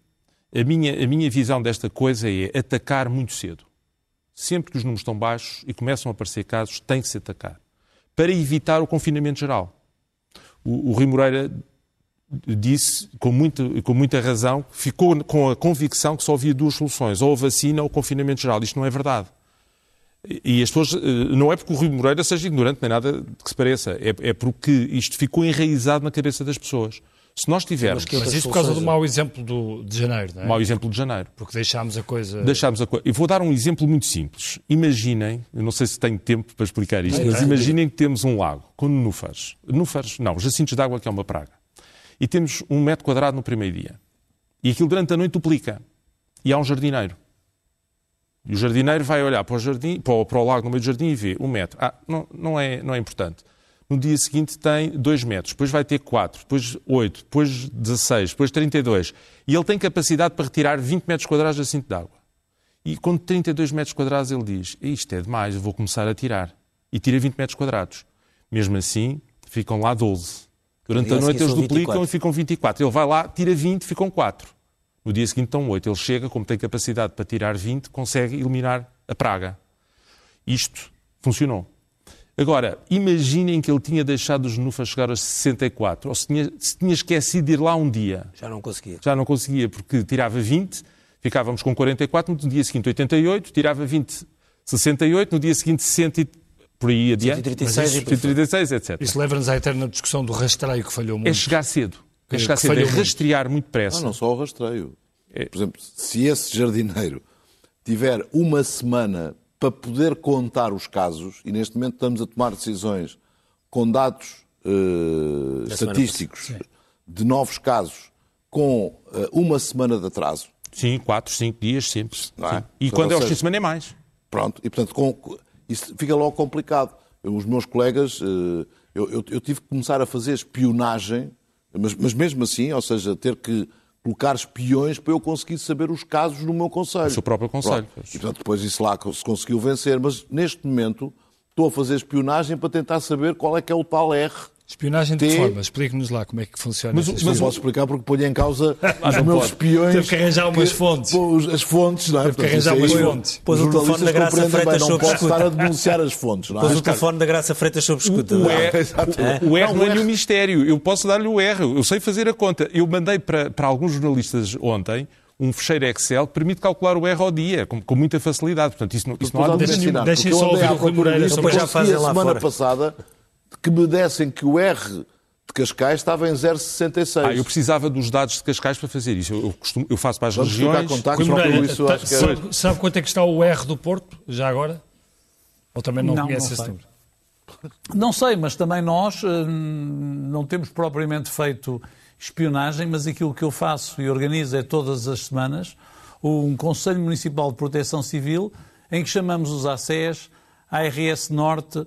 a, minha, a minha visão desta coisa é atacar muito cedo. Sempre que os números estão baixos e começam a aparecer casos, tem que se atacar. Para evitar o confinamento geral. O, o Rui Moreira disse com, muito, com muita razão, ficou com a convicção que só havia duas soluções, ou a vacina ou o confinamento geral. Isto não é verdade. E as pessoas, eh, não é porque o Rui Moreira seja ignorante, nem nada que se pareça, é, é porque isto ficou enraizado na cabeça das pessoas. Se nós tivermos. Mas, mas isso por causa do mau exemplo do, de janeiro, não é? Mau exemplo de janeiro. Porque deixámos a coisa. Deixámos a coisa. Eu vou dar um exemplo muito simples. Imaginem, eu não sei se tenho tempo para explicar isto, mas imaginem que temos um lago com nenúfares. Nenúfares, não, jacintos de água que é uma praga e temos um metro quadrado no primeiro dia. E aquilo durante a noite duplica. E há um jardineiro. E o jardineiro vai olhar para o, jardim, para o, para o lago no meio do jardim e vê um metro. Ah, não, não, é, não é importante. No dia seguinte tem 2 metros, depois vai ter 4, depois 8, depois 16, depois 32. E ele tem capacidade para retirar 20 metros quadrados de cinto de água. E com 32 metros quadrados ele diz, isto é demais, vou começar a tirar. E tira 20 metros quadrados. Mesmo assim, ficam lá 12. Durante a noite eles duplicam 24. e ficam 24. Ele vai lá, tira 20, ficam 4. No dia seguinte estão 8. Ele chega, como tem capacidade para tirar 20, consegue eliminar a praga. Isto funcionou. Agora, imaginem que ele tinha deixado os nufas chegar aos 64, ou se tinha, se tinha esquecido de ir lá um dia. Já não conseguia. Já não conseguia, porque tirava 20, ficávamos com 44, no dia seguinte 88, tirava 20, 68, no dia seguinte 60 por aí adiante. 136, isso, 136 etc. Isso leva-nos à eterna discussão do rastreio que falhou muito. É chegar cedo. É chegar cedo, é rastrear muito depressa. Não, não só o rastreio. É. Por exemplo, se esse jardineiro tiver uma semana para poder contar os casos, e neste momento estamos a tomar decisões com dados uh, estatísticos de novos casos com uh, uma semana de atraso. Sim, quatro, cinco dias sempre. É? E quando é aos fim de semana é mais. Pronto, e portanto, com, isso fica logo complicado. Os meus colegas, eh, eu, eu, eu tive que começar a fazer espionagem, mas, mas, mesmo assim, ou seja, ter que colocar espiões para eu conseguir saber os casos no meu conselho. O seu próprio conselho. E portanto, depois isso lá se conseguiu vencer, mas neste momento estou a fazer espionagem para tentar saber qual é que é o tal R Espionagem de que forma? Explique-nos lá como é que funciona. Mas, mas não posso explicar porque ponho em causa ah, os meus espiões. Teve que arranjar umas fontes. As fontes, não é? Teve que arranjar umas fontes. Pôs o telefone da Graça Freitas sob escuta. Não posso estar a denunciar as fontes, não é? Pôs o telefone da Graça Freitas sob escuta. O, o, R não é nenhum mistério. Eu posso dar-lhe o R. Eu sei fazer a conta. Eu mandei para, para alguns jornalistas ontem um fecheiro Excel que permite calcular o R ao dia, com, com muita facilidade. Portanto, isso não, isso não há dúvida. Deixem só ouvir o Rui Moreira. Depois já fazem lá semana passada que me dessem que o R de Cascais estava em 0,66. Ah, eu precisava dos dados de Cascais para fazer isso. Eu, eu, costumo, eu faço para as Vamos regiões. Contactos, Moreira, isso, tá, sabe, sabe, quanto é que está o R do Porto, já agora? Ou também não, não conhece não esse número? Não sei, mas também nós hum, não temos propriamente feito espionagem, mas aquilo que eu faço e organizo é todas as semanas um Conselho Municipal de Proteção Civil em que chamamos os ACES, a ARS Norte,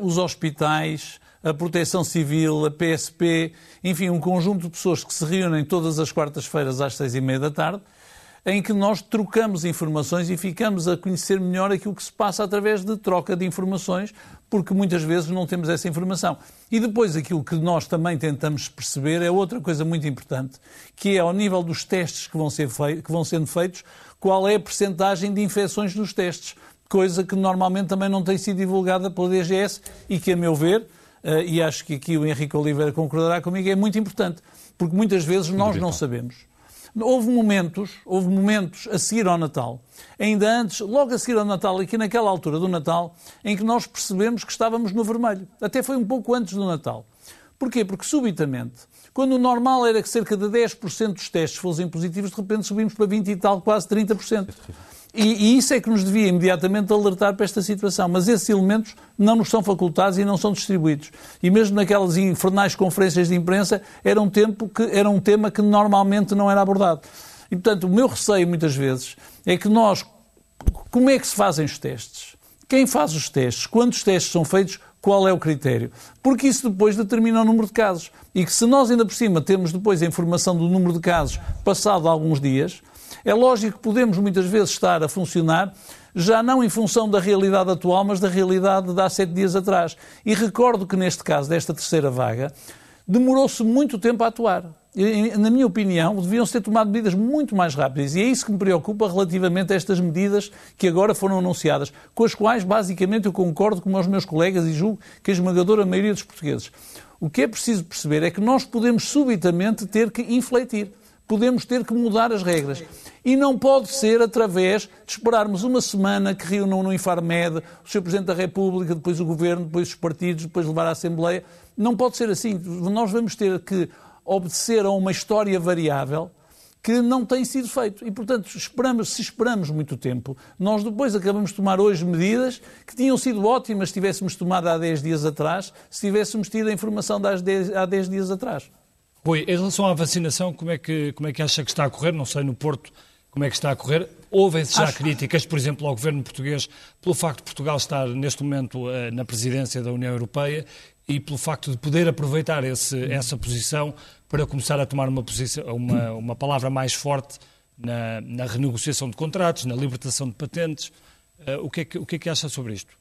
os hospitais, a Proteção Civil, a PSP, enfim, um conjunto de pessoas que se reúnem todas as quartas-feiras às seis e meia da tarde, em que nós trocamos informações e ficamos a conhecer melhor aquilo que se passa através de troca de informações, porque muitas vezes não temos essa informação. E depois aquilo que nós também tentamos perceber é outra coisa muito importante, que é ao nível dos testes que vão, ser que vão sendo feitos, qual é a percentagem de infecções nos testes coisa que normalmente também não tem sido divulgada pela DGS e que, a meu ver, uh, e acho que aqui o Henrique Oliveira concordará comigo, é muito importante, porque muitas vezes nós não sabemos. Houve momentos, houve momentos a seguir ao Natal, ainda antes, logo a seguir ao Natal, aqui naquela altura do Natal, em que nós percebemos que estávamos no vermelho. Até foi um pouco antes do Natal. Porquê? Porque subitamente, quando o normal era que cerca de 10% dos testes fossem positivos, de repente subimos para 20 e tal, quase 30%. E, e, isso é que nos devia imediatamente alertar para esta situação. Mas esses elementos não nos são facultados e não são distribuídos. E mesmo naquelas infernais conferências de imprensa, era um, tempo que, era um tema que normalmente não era abordado. E, portanto, o meu receio, muitas vezes, é que nós. Como é que se fazem os testes? Quem faz os testes? Quando os testes são feitos? Qual é o critério? Porque isso depois determina o número de casos. E que se nós ainda por cima temos depois a informação do número de casos passado alguns dias, é lógico que podemos muitas vezes estar a funcionar já não em função da realidade atual, mas da realidade de há sete dias atrás. E recordo que neste caso, desta terceira vaga, demorou-se muito tempo a atuar. Na minha opinião, deviam ser tomado medidas muito mais rápidas. E é isso que me preocupa relativamente a estas medidas que agora foram anunciadas, com as quais, basicamente, eu concordo com os meus colegas e julgo que a esmagadora maioria dos portugueses. O que é preciso perceber é que nós podemos subitamente ter que infletir podemos ter que mudar as regras. E não pode ser através de esperarmos uma semana que reúnam no Infarmed o Sr. Presidente da República, depois o Governo, depois os partidos, depois levar à Assembleia. Não pode ser assim. Nós vamos ter que obedecer a uma história variável que não tem sido feito. E, portanto, esperamos, se esperamos muito tempo, nós depois acabamos de tomar hoje medidas que tinham sido ótimas se tivéssemos tomado há 10 dias atrás, se tivéssemos tido a informação de há 10 dias atrás. Rui, em relação à vacinação, como é, que, como é que acha que está a correr? Não sei no Porto como é que está a correr. Ouvem-se já Acho... críticas, por exemplo, ao governo português, pelo facto de Portugal estar neste momento eh, na presidência da União Europeia e pelo facto de poder aproveitar esse, essa posição para começar a tomar uma, posição, uma, uma palavra mais forte na, na, renegociação de contratos, na libertação de patentes. Uh, o, que é que, o que é que acha sobre isto?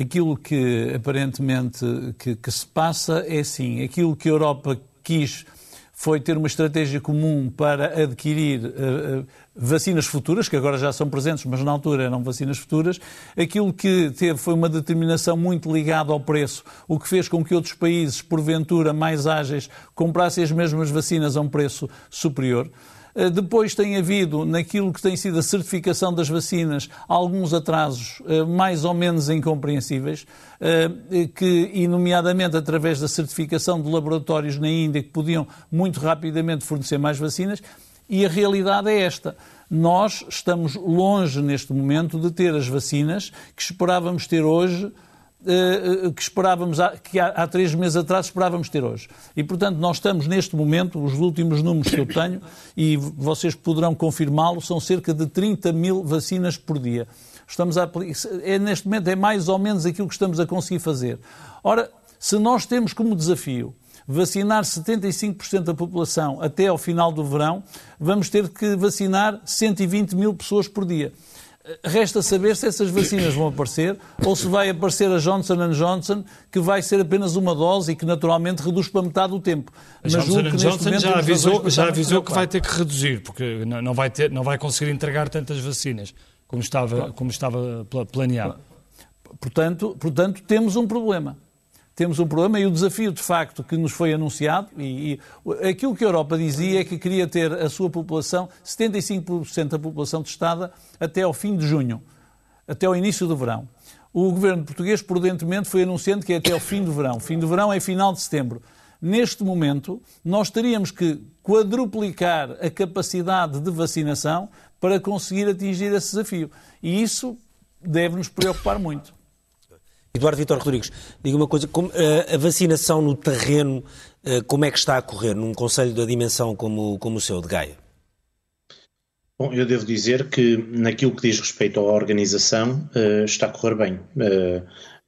Aquilo que aparentemente que, que, se passa é assim, aquilo que a Europa quis foi ter uma estratégia comum para adquirir uh, vacinas futuras, que agora já são presentes, mas na altura eram vacinas futuras. Aquilo que teve foi uma determinação muito ligada ao preço, o que fez com que outros países, porventura mais ágeis, comprassem as mesmas vacinas a um preço superior. Eh, depois tem havido, naquilo que tem sido a certificação das vacinas, alguns atrasos eh, mais ou menos incompreensíveis, eh, que, nomeadamente através da certificação de laboratórios na Índia que podiam muito rapidamente fornecer mais vacinas, e a realidade é esta. Nós estamos longe neste momento de ter as vacinas que esperávamos ter hoje que esperávamos, que há, três meses atrás esperávamos ter hoje. E, portanto, nós estamos neste momento, os últimos números que eu tenho, e vocês poderão confirmá-lo, são cerca de 30 mil vacinas por dia. Estamos a, é, neste momento é mais ou menos aquilo que estamos a conseguir fazer. Ora, se nós temos como desafio vacinar 75% da população até ao final do verão, vamos ter que vacinar 120 mil pessoas por dia. Resta saber se essas vacinas vão aparecer ou se vai aparecer a Johnson Johnson, que vai ser apenas uma dose e que naturalmente reduz para metade do tempo. Mas Johnson que Johnson já avisou, já avisou que vai ter que reduzir, porque não vai, ter, não vai conseguir entregar tantas vacinas como estava, como estava planeado. Portanto, portanto, temos um problema temos um problema e o desafio, de facto, que nos foi anunciado, e, e aquilo que a Europa dizia é que queria ter a sua população, 75% da população testada, até ao fim de junho, até ao início do verão. O governo português, prudentemente, foi anunciando que é até ao fim do verão. Fim do verão é final de setembro. Neste momento, nós teríamos que quadruplicar a capacidade de vacinação para conseguir atingir esse desafio. E isso deve nos preocupar muito. Eduardo Vitor Rodrigues, diga uma coisa, como, uh, a vacinação no terreno, uh, como é que está a correr num conselho da dimensão como, como o seu, de Gaia? Bom, eu devo dizer que naquilo que diz respeito à organização uh, está a correr bem.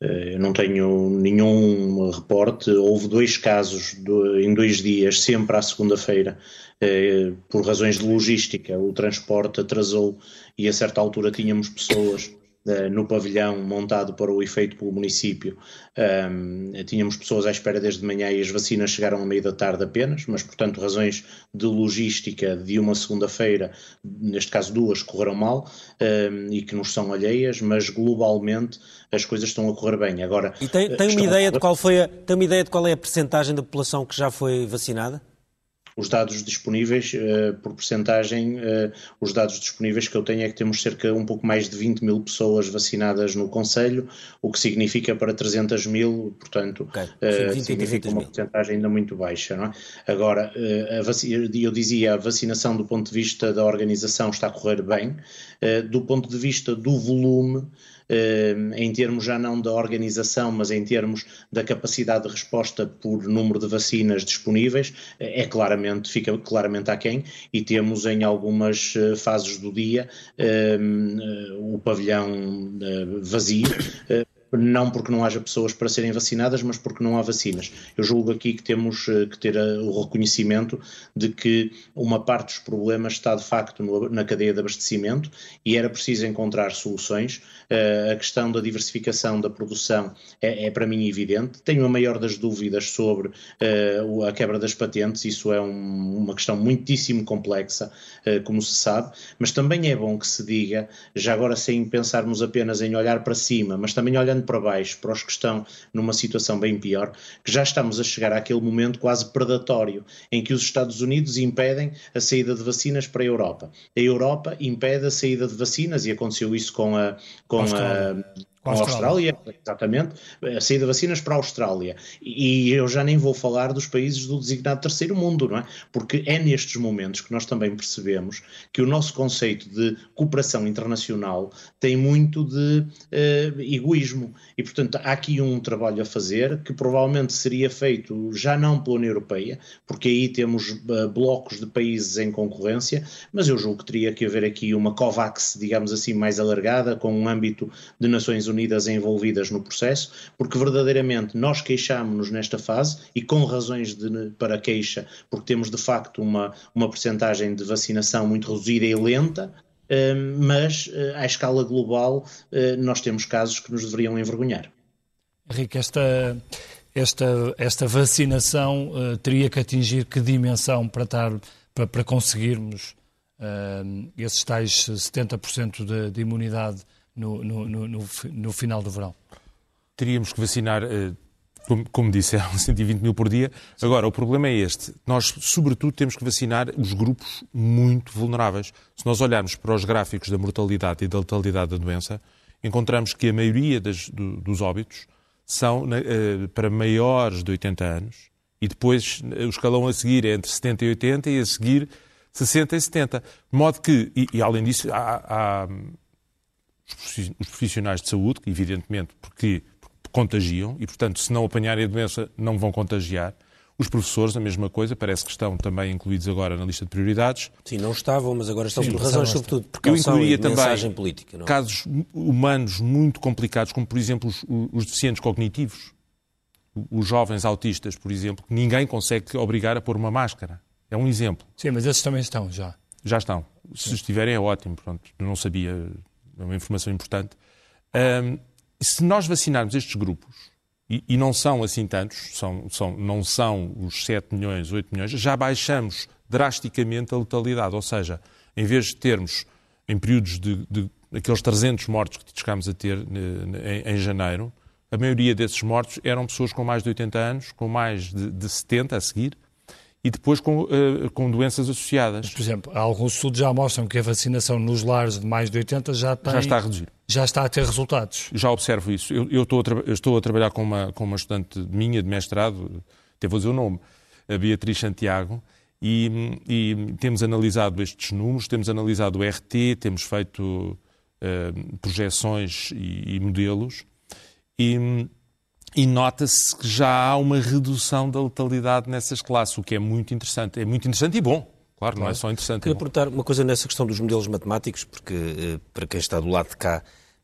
eu não tenho nenhum reporte. Houve dois casos do, em dois dias, sempre à segunda-feira, por razões de logística. O transporte atrasou e a certa altura tínhamos pessoas no pavilhão montado para o efeito pelo município. Um, tínhamos pessoas à espera desde de manhã e as vacinas chegaram ao meio da tarde apenas, mas, portanto, razões de logística de uma segunda-feira, neste caso duas, correram mal um, e que nos são alheias, mas globalmente as coisas estão a correr bem. Agora, e tem, tem uma ideia de qual foi a, tem uma ideia de qual é a percentagem da população que já foi vacinada? Os dados disponíveis, uh, por percentagem, uh, os dados disponíveis que eu tenho é que temos cerca um pouco mais de 20 mil pessoas vacinadas no Conselho, o que significa para 300 mil, portanto, okay. uh, significa uma percentagem ainda muito baixa. Não é? Agora, eu dizia, a vacinação do ponto de vista da organização está a correr bem, do ponto de vista do volume, em termos já não da organização, mas em termos da capacidade de resposta por número de vacinas disponíveis, é claramente, fica claramente aquém. E temos em algumas eh, fases do dia ehm, eh, o pavilhão eh, vazio não porque não haja pessoas para serem vacinadas, mas porque não há vacinas. Eu julgo aqui que temos eh, que ter eh, o reconhecimento de que uma parte dos problemas está de facto na cadeia de abastecimento e era preciso encontrar soluções. Eh, a questão da diversificação da produção é, é para mim evidente. Tenho a maior das dúvidas sobre a quebra das patentes, isso é um, uma questão muitíssimo complexa, como se sabe, mas também é bom que se diga, já agora sem pensarmos apenas em olhar para cima, mas também olhando para baixo, para os que estão numa situação bem pior, que já estamos a chegar àquele momento quase predatório em que os Estados Unidos impedem a saída de vacinas para a Europa. A Europa impede a saída de vacinas e aconteceu isso com a, com a, com a Austrália. Austrália, exatamente, a saída de vacinas para a Austrália. E eu já nem vou falar dos países do designado terceiro mundo, não é? Porque é nestes momentos que nós também percebemos que o nosso conceito de cooperação internacional tem muito de uh, egoísmo. E, portanto, há aqui um trabalho a fazer que provavelmente seria feito já não pela União Europeia, porque aí temos uh, blocos de países em concorrência, mas eu julgo que teria que haver aqui uma COVAX, digamos assim, mais alargada, com um âmbito de Nações Unidas Unidas envolvidas no processo, porque verdadeiramente nós queixámos-nos nesta fase e com razões de, para queixa, porque temos de facto uma, uma percentagem de vacinação muito reduzida e lenta, hum, mas eh, à escala global eh, nós temos casos que nos deveriam envergonhar. Henrique, esta, esta, esta vacinação uh, teria que atingir que dimensão para, estar, para, para conseguirmos uh, esses tais 70% de, de imunidade no, no, no, no final do verão? Teríamos que vacinar, eh, como, como disse, eram 120 mil por dia. Agora, o problema é este. Nós, sobretudo, temos que vacinar os grupos muito vulneráveis. Se nós olharmos para os gráficos da mortalidade e da letalidade da doença, encontramos que a maioria das, do, dos óbitos são uh, para maiores de 80 anos e depois uh, o escalão a seguir é entre 70 e 80 e a seguir 60 e 70. De modo que, e, e além disso, há, há os profissionais de saúde, que evidentemente porque contagiam e, portanto, se não apanharem a doença, não vão contagiar. Os professores, a mesma coisa, parece que estão também incluídos agora na lista de prioridades. Sim, não estavam, mas agora estão Sim, por razões, sobretudo, por incluiria e também política. Não? É? casos humanos muito complicados, como, por exemplo, os, os deficientes cognitivos. Os jovens autistas, por exemplo, que ninguém consegue obrigar a pôr uma máscara. É um exemplo. Sim, mas esses também estão já. Já estão. Se Sim. estiverem é ótimo. Pronto, não sabia, é uma informação importante. Um, se nós vacinarmos estes grupos, e, e, não são assim tantos, são, são, não são os 7 milhões, 8 milhões, já baixamos drasticamente a letalidade. Ou seja, em vez de termos, em períodos de, de aqueles 300 mortos que chegámos a ter em, em, janeiro, a maioria desses mortos eram pessoas com mais de 80 anos, com mais de, de 70 a seguir, e depois com, uh, com doenças associadas. Mas, por exemplo, alguns estudos já mostram que a vacinação nos lares de mais de 80 já, tem, já está a reduzir. Já está a ter resultados. Já observo isso. Eu, eu, estou, a eu estou, a trabalhar com uma, com uma estudante minha de mestrado, até vou dizer o nome, a Beatriz Santiago, e, e temos analisado estes números, temos analisado o RT, temos feito uh, projeções e, e modelos, e e nota-se que já há uma redução da letalidade nessas classes, o que é muito interessante. É muito interessante e bom. Claro, claro. não é só interessante. Queria é perguntar uma coisa nessa questão dos modelos matemáticos, porque eh, para quem está do lado de cá,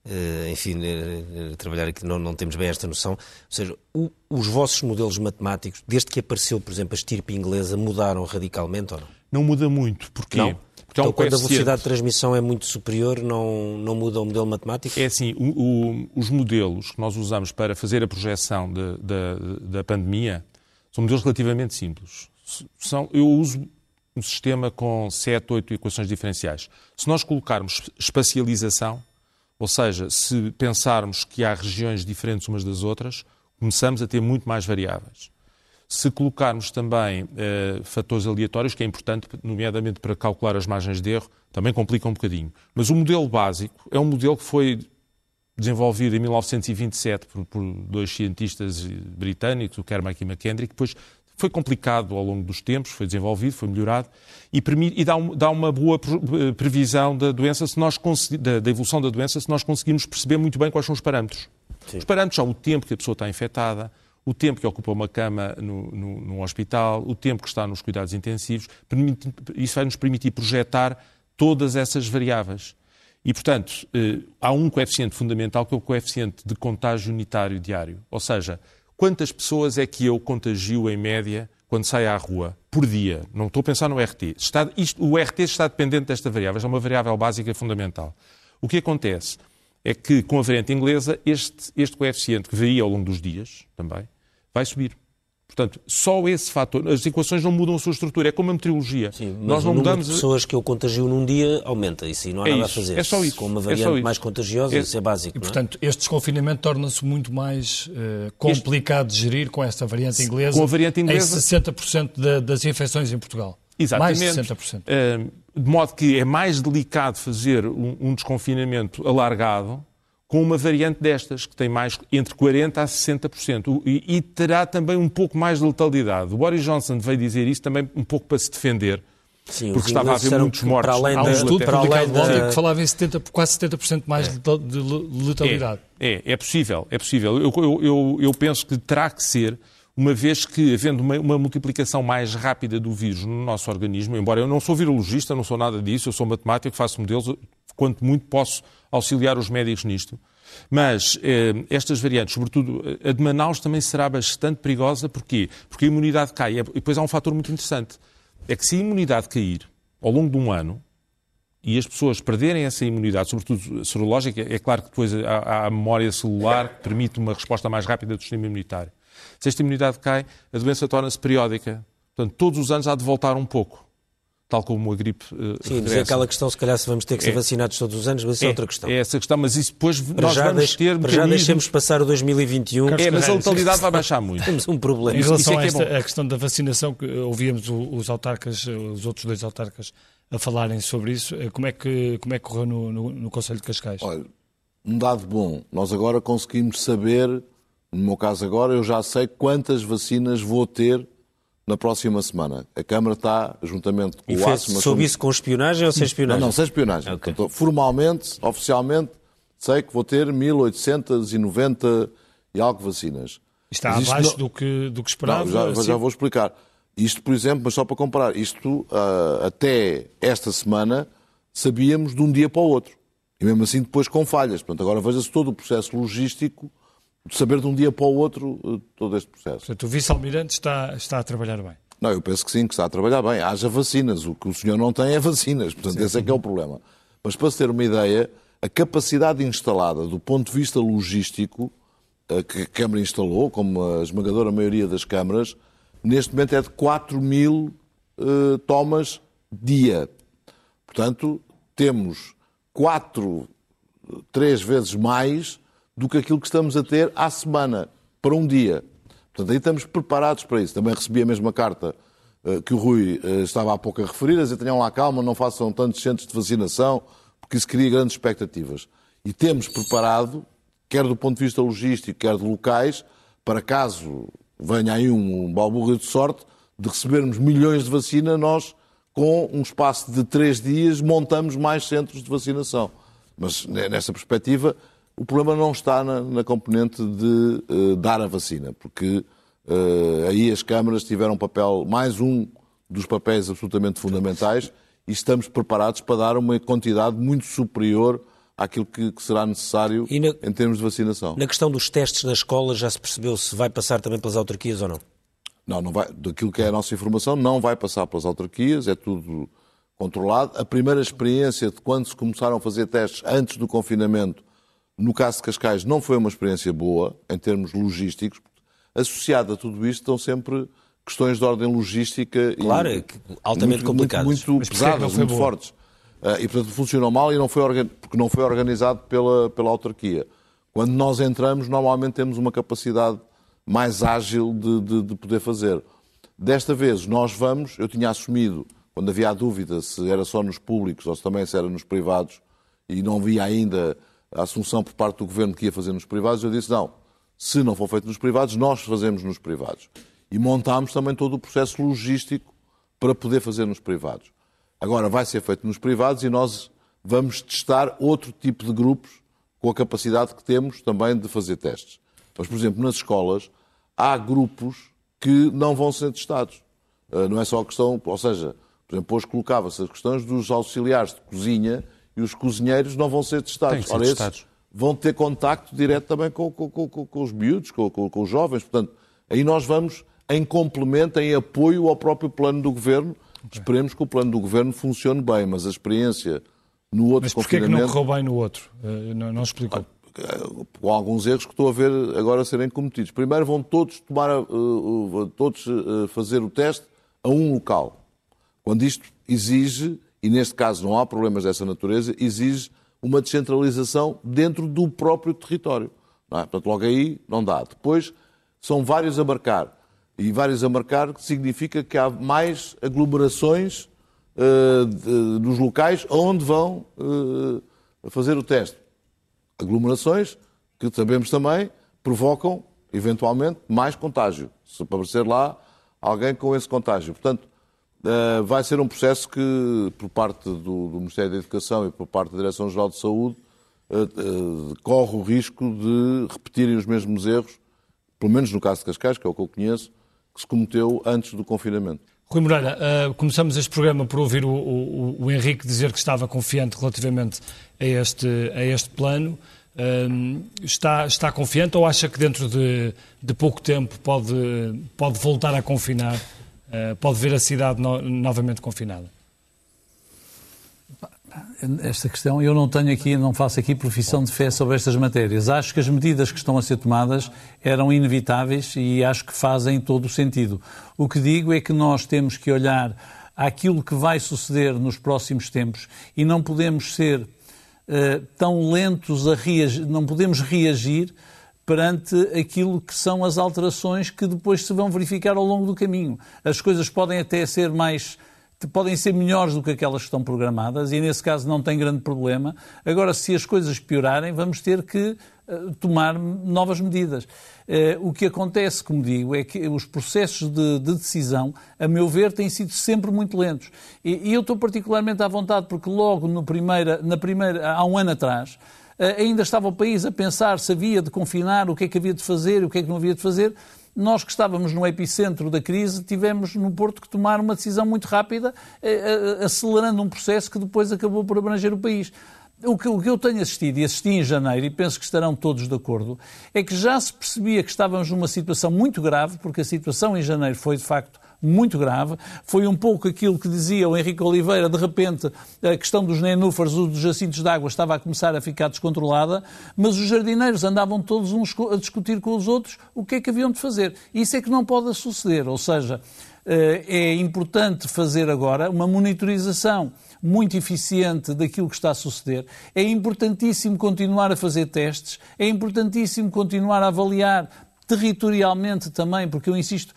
eh, enfim, eh, trabalhar aqui não, não temos bem esta noção. Ou seja, o, os vossos modelos matemáticos, desde que apareceu, por exemplo, a estirpe inglesa, mudaram radicalmente ou não? Não muda muito. Porquê? Não? Então, um quando a velocidade de transmissão é muito superior, não, não muda o modelo matemático? É assim, o, o, os modelos que nós usamos para fazer a projeção de, de, da pandemia são modelos relativamente simples. São, eu uso um sistema com 7, 8 equações diferenciais. Se nós colocarmos espacialização, ou seja, se pensarmos que há regiões diferentes umas das outras, começamos a ter muito mais variáveis. Se colocarmos também eh, fatores aleatórios, que é importante, nomeadamente para calcular as margens de erro, também complica um bocadinho. Mas o modelo básico é um modelo que foi desenvolvido em 1927 por, por dois cientistas britânicos, o Kermack e McKendrick, depois foi complicado ao longo dos tempos, foi desenvolvido, foi melhorado e, permite, e dá, um, dá, uma boa previsão da doença, se nós da, da, evolução da doença, se nós conseguirmos perceber muito bem quais são os parâmetros. Sim. Os parâmetros são o tempo que a pessoa está infectada, o tempo que ocupa uma cama no, no, no hospital, o tempo que está nos cuidados intensivos. Isso vai nos permitir projetar todas essas variáveis. E, portanto, eh, há um coeficiente fundamental que é o coeficiente de contágio unitário diário. Ou seja, quantas pessoas é que eu contagio em média quando saio à rua por dia? Não estou a pensar no RT. Está, isto, o RT está dependente desta variável, é uma variável básica fundamental. O que acontece é que com a variante inglesa este, este coeficiente que varia ao longo dos dias também vai subir. Portanto, só esse fator, as equações não mudam a sua estrutura, é como a meteorologia. Sim, Nós não mudamos. de pessoas que eu contagio num dia aumenta, isso não há é nada isso, a fazer. É só isso. Com uma é variante é mais contagiosa, é, isso é básico. E, portanto, este desconfinamento torna-se muito mais uh, complicado este, de gerir com esta variante inglesa. Com a variante inglesa. Em 60% de, das infecções em Portugal. Exatamente. Mais de 60%. Uh, de modo que é mais delicado fazer um, um desconfinamento alargado com uma variante destas, que tem mais entre 40% a 60%, e, e terá também um pouco mais de letalidade. O Boris Johnson veio dizer isso também um pouco para se defender, Sim, porque estava a haver muitos mortos. Para além Há um estudo para além da... que falava em 70, quase 70% mais é. de letalidade. É, é, é, possível, é possível. Eu, eu, eu, eu, penso que terá que ser, uma vez que, havendo uma, uma, multiplicação mais rápida do vírus no nosso organismo, embora eu não sou virologista, não sou nada disso, eu sou matemático, faço modelos, quanto muito posso auxiliar os médicos nisto. Mas eh, estas variantes, sobretudo a de Manaus, também será bastante perigosa. Porquê? Porque a imunidade cai. E depois há um fator muito interessante. É que se a imunidade cair ao longo de um ano, e as pessoas perderem essa imunidade, sobretudo serológica, é claro que depois há a memória celular que permite uma resposta mais rápida do sistema imunitário. Se esta imunidade cai, a doença torna-se periódica. Portanto, todos os anos há de voltar um pouco tal como a gripe uh, Sim, mas é aquela questão, se calhar, se vamos ter que ser é, vacinados todos os anos, mas isso é, é, outra questão. É essa questão, mas isso depois para nós vamos deixe, ter... Para já deixemos passar o 2021. É, mas a letalidade vai baixar muito. Temos um problema. Em relação é a, esta, a questão da vacinação, que ouvíamos os autarcas, os outros dois autarcas, a falarem sobre isso, eh, como é que, como é que correu no, no, no Conselho de Cascais? Olha, um dado bom, nós agora conseguimos saber, no meu caso agora, eu já sei quantas vacinas vou ter na próxima semana. A Câmara está, juntamente com e o ASMA... Soube isso com espionagem ou sem espionagem? Não, não sem espionagem. Okay. Portanto, formalmente, oficialmente, sei que vou ter 1890 e algo vacinas. Está abaixo não... do, que, do que esperava? Não, já, assim... já vou explicar. Isto, por exemplo, mas só para comparar, isto uh, até esta semana sabíamos de um dia para o outro. E mesmo assim depois com falhas. Portanto, agora veja-se todo o processo logístico saber de um dia para o outro eh, todo este processo. Portanto, o vice-almirante está, está a trabalhar bem. Não, eu penso que sim, que está a trabalhar bem. Haja vacinas. O que o senhor não tem é vacinas. Portanto, sim, esse é que é o problema. Mas para se ter uma ideia, a capacidade instalada do ponto de vista logístico eh, que a Câmara instalou, como a esmagadora maioria das câmaras, neste momento é de 4 mil uh, tomas dia. Portanto, temos quatro, três vezes mais do que aquilo que estamos a ter à semana, para um dia. Portanto, aí estamos preparados para isso. Também recebi a mesma carta uh, que o Rui uh, estava há pouco a referir, a dizer, tenham lá calma, não façam tantos centros de vacinação, porque isso cria grandes expectativas. E temos preparado, quer do ponto de vista logístico, quer de locais, para caso venha aí um, um balburro de sorte, de recebermos milhões de vacina, nós, com um espaço de três dias, montamos mais centros de vacinação. Mas, nessa perspectiva, o problema não está na, na componente de uh, dar a vacina, porque uh, aí as câmaras tiveram um papel, mais um dos papéis absolutamente fundamentais, e estamos preparados para dar uma quantidade muito superior àquilo que, que será necessário na, em termos de vacinação. Na questão dos testes na escola, já se percebeu se vai passar também pelas autarquias ou não? Não, não vai. Daquilo que é a nossa informação, não vai passar pelas autarquias, é tudo controlado. A primeira experiência de quando se começaram a fazer testes antes do confinamento, no caso de Cascais, não foi uma experiência boa em termos logísticos. Associado a tudo isto estão sempre questões de ordem logística claro, e altamente muito, complicadas. Muito, muito pesadas, muito boa? fortes. Uh, e, portanto, funcionou mal e não foi, porque não foi organizado pela, pela autarquia. Quando nós entramos, normalmente temos uma capacidade mais ágil de, de, de poder fazer. Desta vez, nós vamos, eu tinha assumido, quando havia a dúvida se era só nos públicos ou se também se era nos privados, e não havia ainda a assunção por parte do governo que ia fazer nos privados, eu disse: não, se não for feito nos privados, nós fazemos nos privados. E montámos também todo o processo logístico para poder fazer nos privados. Agora vai ser feito nos privados e nós vamos testar outro tipo de grupos com a capacidade que temos também de fazer testes. Mas, por exemplo, nas escolas há grupos que não vão ser testados. Ah, não é só a questão, ou seja, por exemplo, hoje colocava-se as questões dos auxiliares de cozinha e os cozinheiros não vão ser testados. Ser Ora, testados. vão ter contacto direto também com, com, com, com os miúdos, com, os jovens. Portanto, aí nós vamos em complemento, em apoio ao próprio plano do governo. Okay. Esperemos que o plano do governo funcione bem, mas a experiência no outro Mas porquê confinamento... que não correu bem no outro? Uh, não, não explicou. Com alguns erros que estou a ver agora serem cometidos. Primeiro vão todos tomar, uh, todos fazer o teste a um local. Quando isto exige, e neste caso não há problemas dessa natureza, exige uma descentralização dentro do próprio território. Não é? Portanto, logo aí não dá. Depois são vários a marcar. E vários a marcar significa que há mais aglomerações uh, de, dos locais onde vão uh, fazer o teste. Aglomerações que sabemos também provocam, eventualmente, mais contágio. Se aparecer lá alguém com esse contágio. Portanto, uh, vai ser um processo que, por parte do, do, Ministério da Educação e por parte da Direção-Geral de Saúde, corre o risco de repetirem os mesmos erros, pelo menos no caso de Cascais, que é o que eu conheço, que se cometeu antes do confinamento. Rui Moreira, uh, começamos este programa por ouvir o, o, o, Henrique dizer que estava confiante relativamente a este, a este plano. Uh, está, está confiante ou acha que dentro de, de pouco tempo pode, pode voltar a confinar, uh, pode ver a cidade no, novamente confinada? esta questão, eu não tenho aqui, não faço aqui profissão de fé sobre estas matérias. Acho que as medidas que estão a ser tomadas eram inevitáveis e acho que fazem todo o sentido. O que digo é que nós temos que olhar aquilo que vai suceder nos próximos tempos e não podemos ser uh, tão lentos a reagir, não podemos reagir perante aquilo que são as alterações que depois se vão verificar ao longo do caminho. As coisas podem até ser mais podem ser melhores do que aquelas que estão programadas e nesse caso não tem grande problema. Agora, se as coisas piorarem, vamos ter que uh, tomar novas medidas. Uh, o que acontece, como digo, é que os processos de, de decisão, a meu ver, têm sido sempre muito lentos. E, e, eu estou particularmente à vontade porque logo primeira, na primeira, há um ano atrás, ainda estava o país a pensar se havia de confinar, o que é que havia de fazer e o que é que não havia de fazer nós que estávamos no epicentro da crise tivemos no Porto que tomar uma decisão muito rápida, eh, eh, acelerando um processo que depois acabou por abranger o país. O que, o que, eu tenho assistido, e assisti em janeiro, e penso que estarão todos de acordo, é que já se percebia que estávamos numa situação muito grave, porque a situação em janeiro foi, de facto, muito grave. Foi um pouco aquilo que dizia o Henrique Oliveira, de repente a questão dos nenúfares, dos jacintos de água estava a começar a ficar descontrolada, mas os jardineiros andavam todos uns a discutir com os outros o que é que haviam de fazer. Isso é que não pode suceder, ou seja, eh, é importante fazer agora uma monitorização muito eficiente daquilo que está a suceder. É importantíssimo continuar a fazer testes, é importantíssimo continuar a avaliar territorialmente também, porque eu insisto,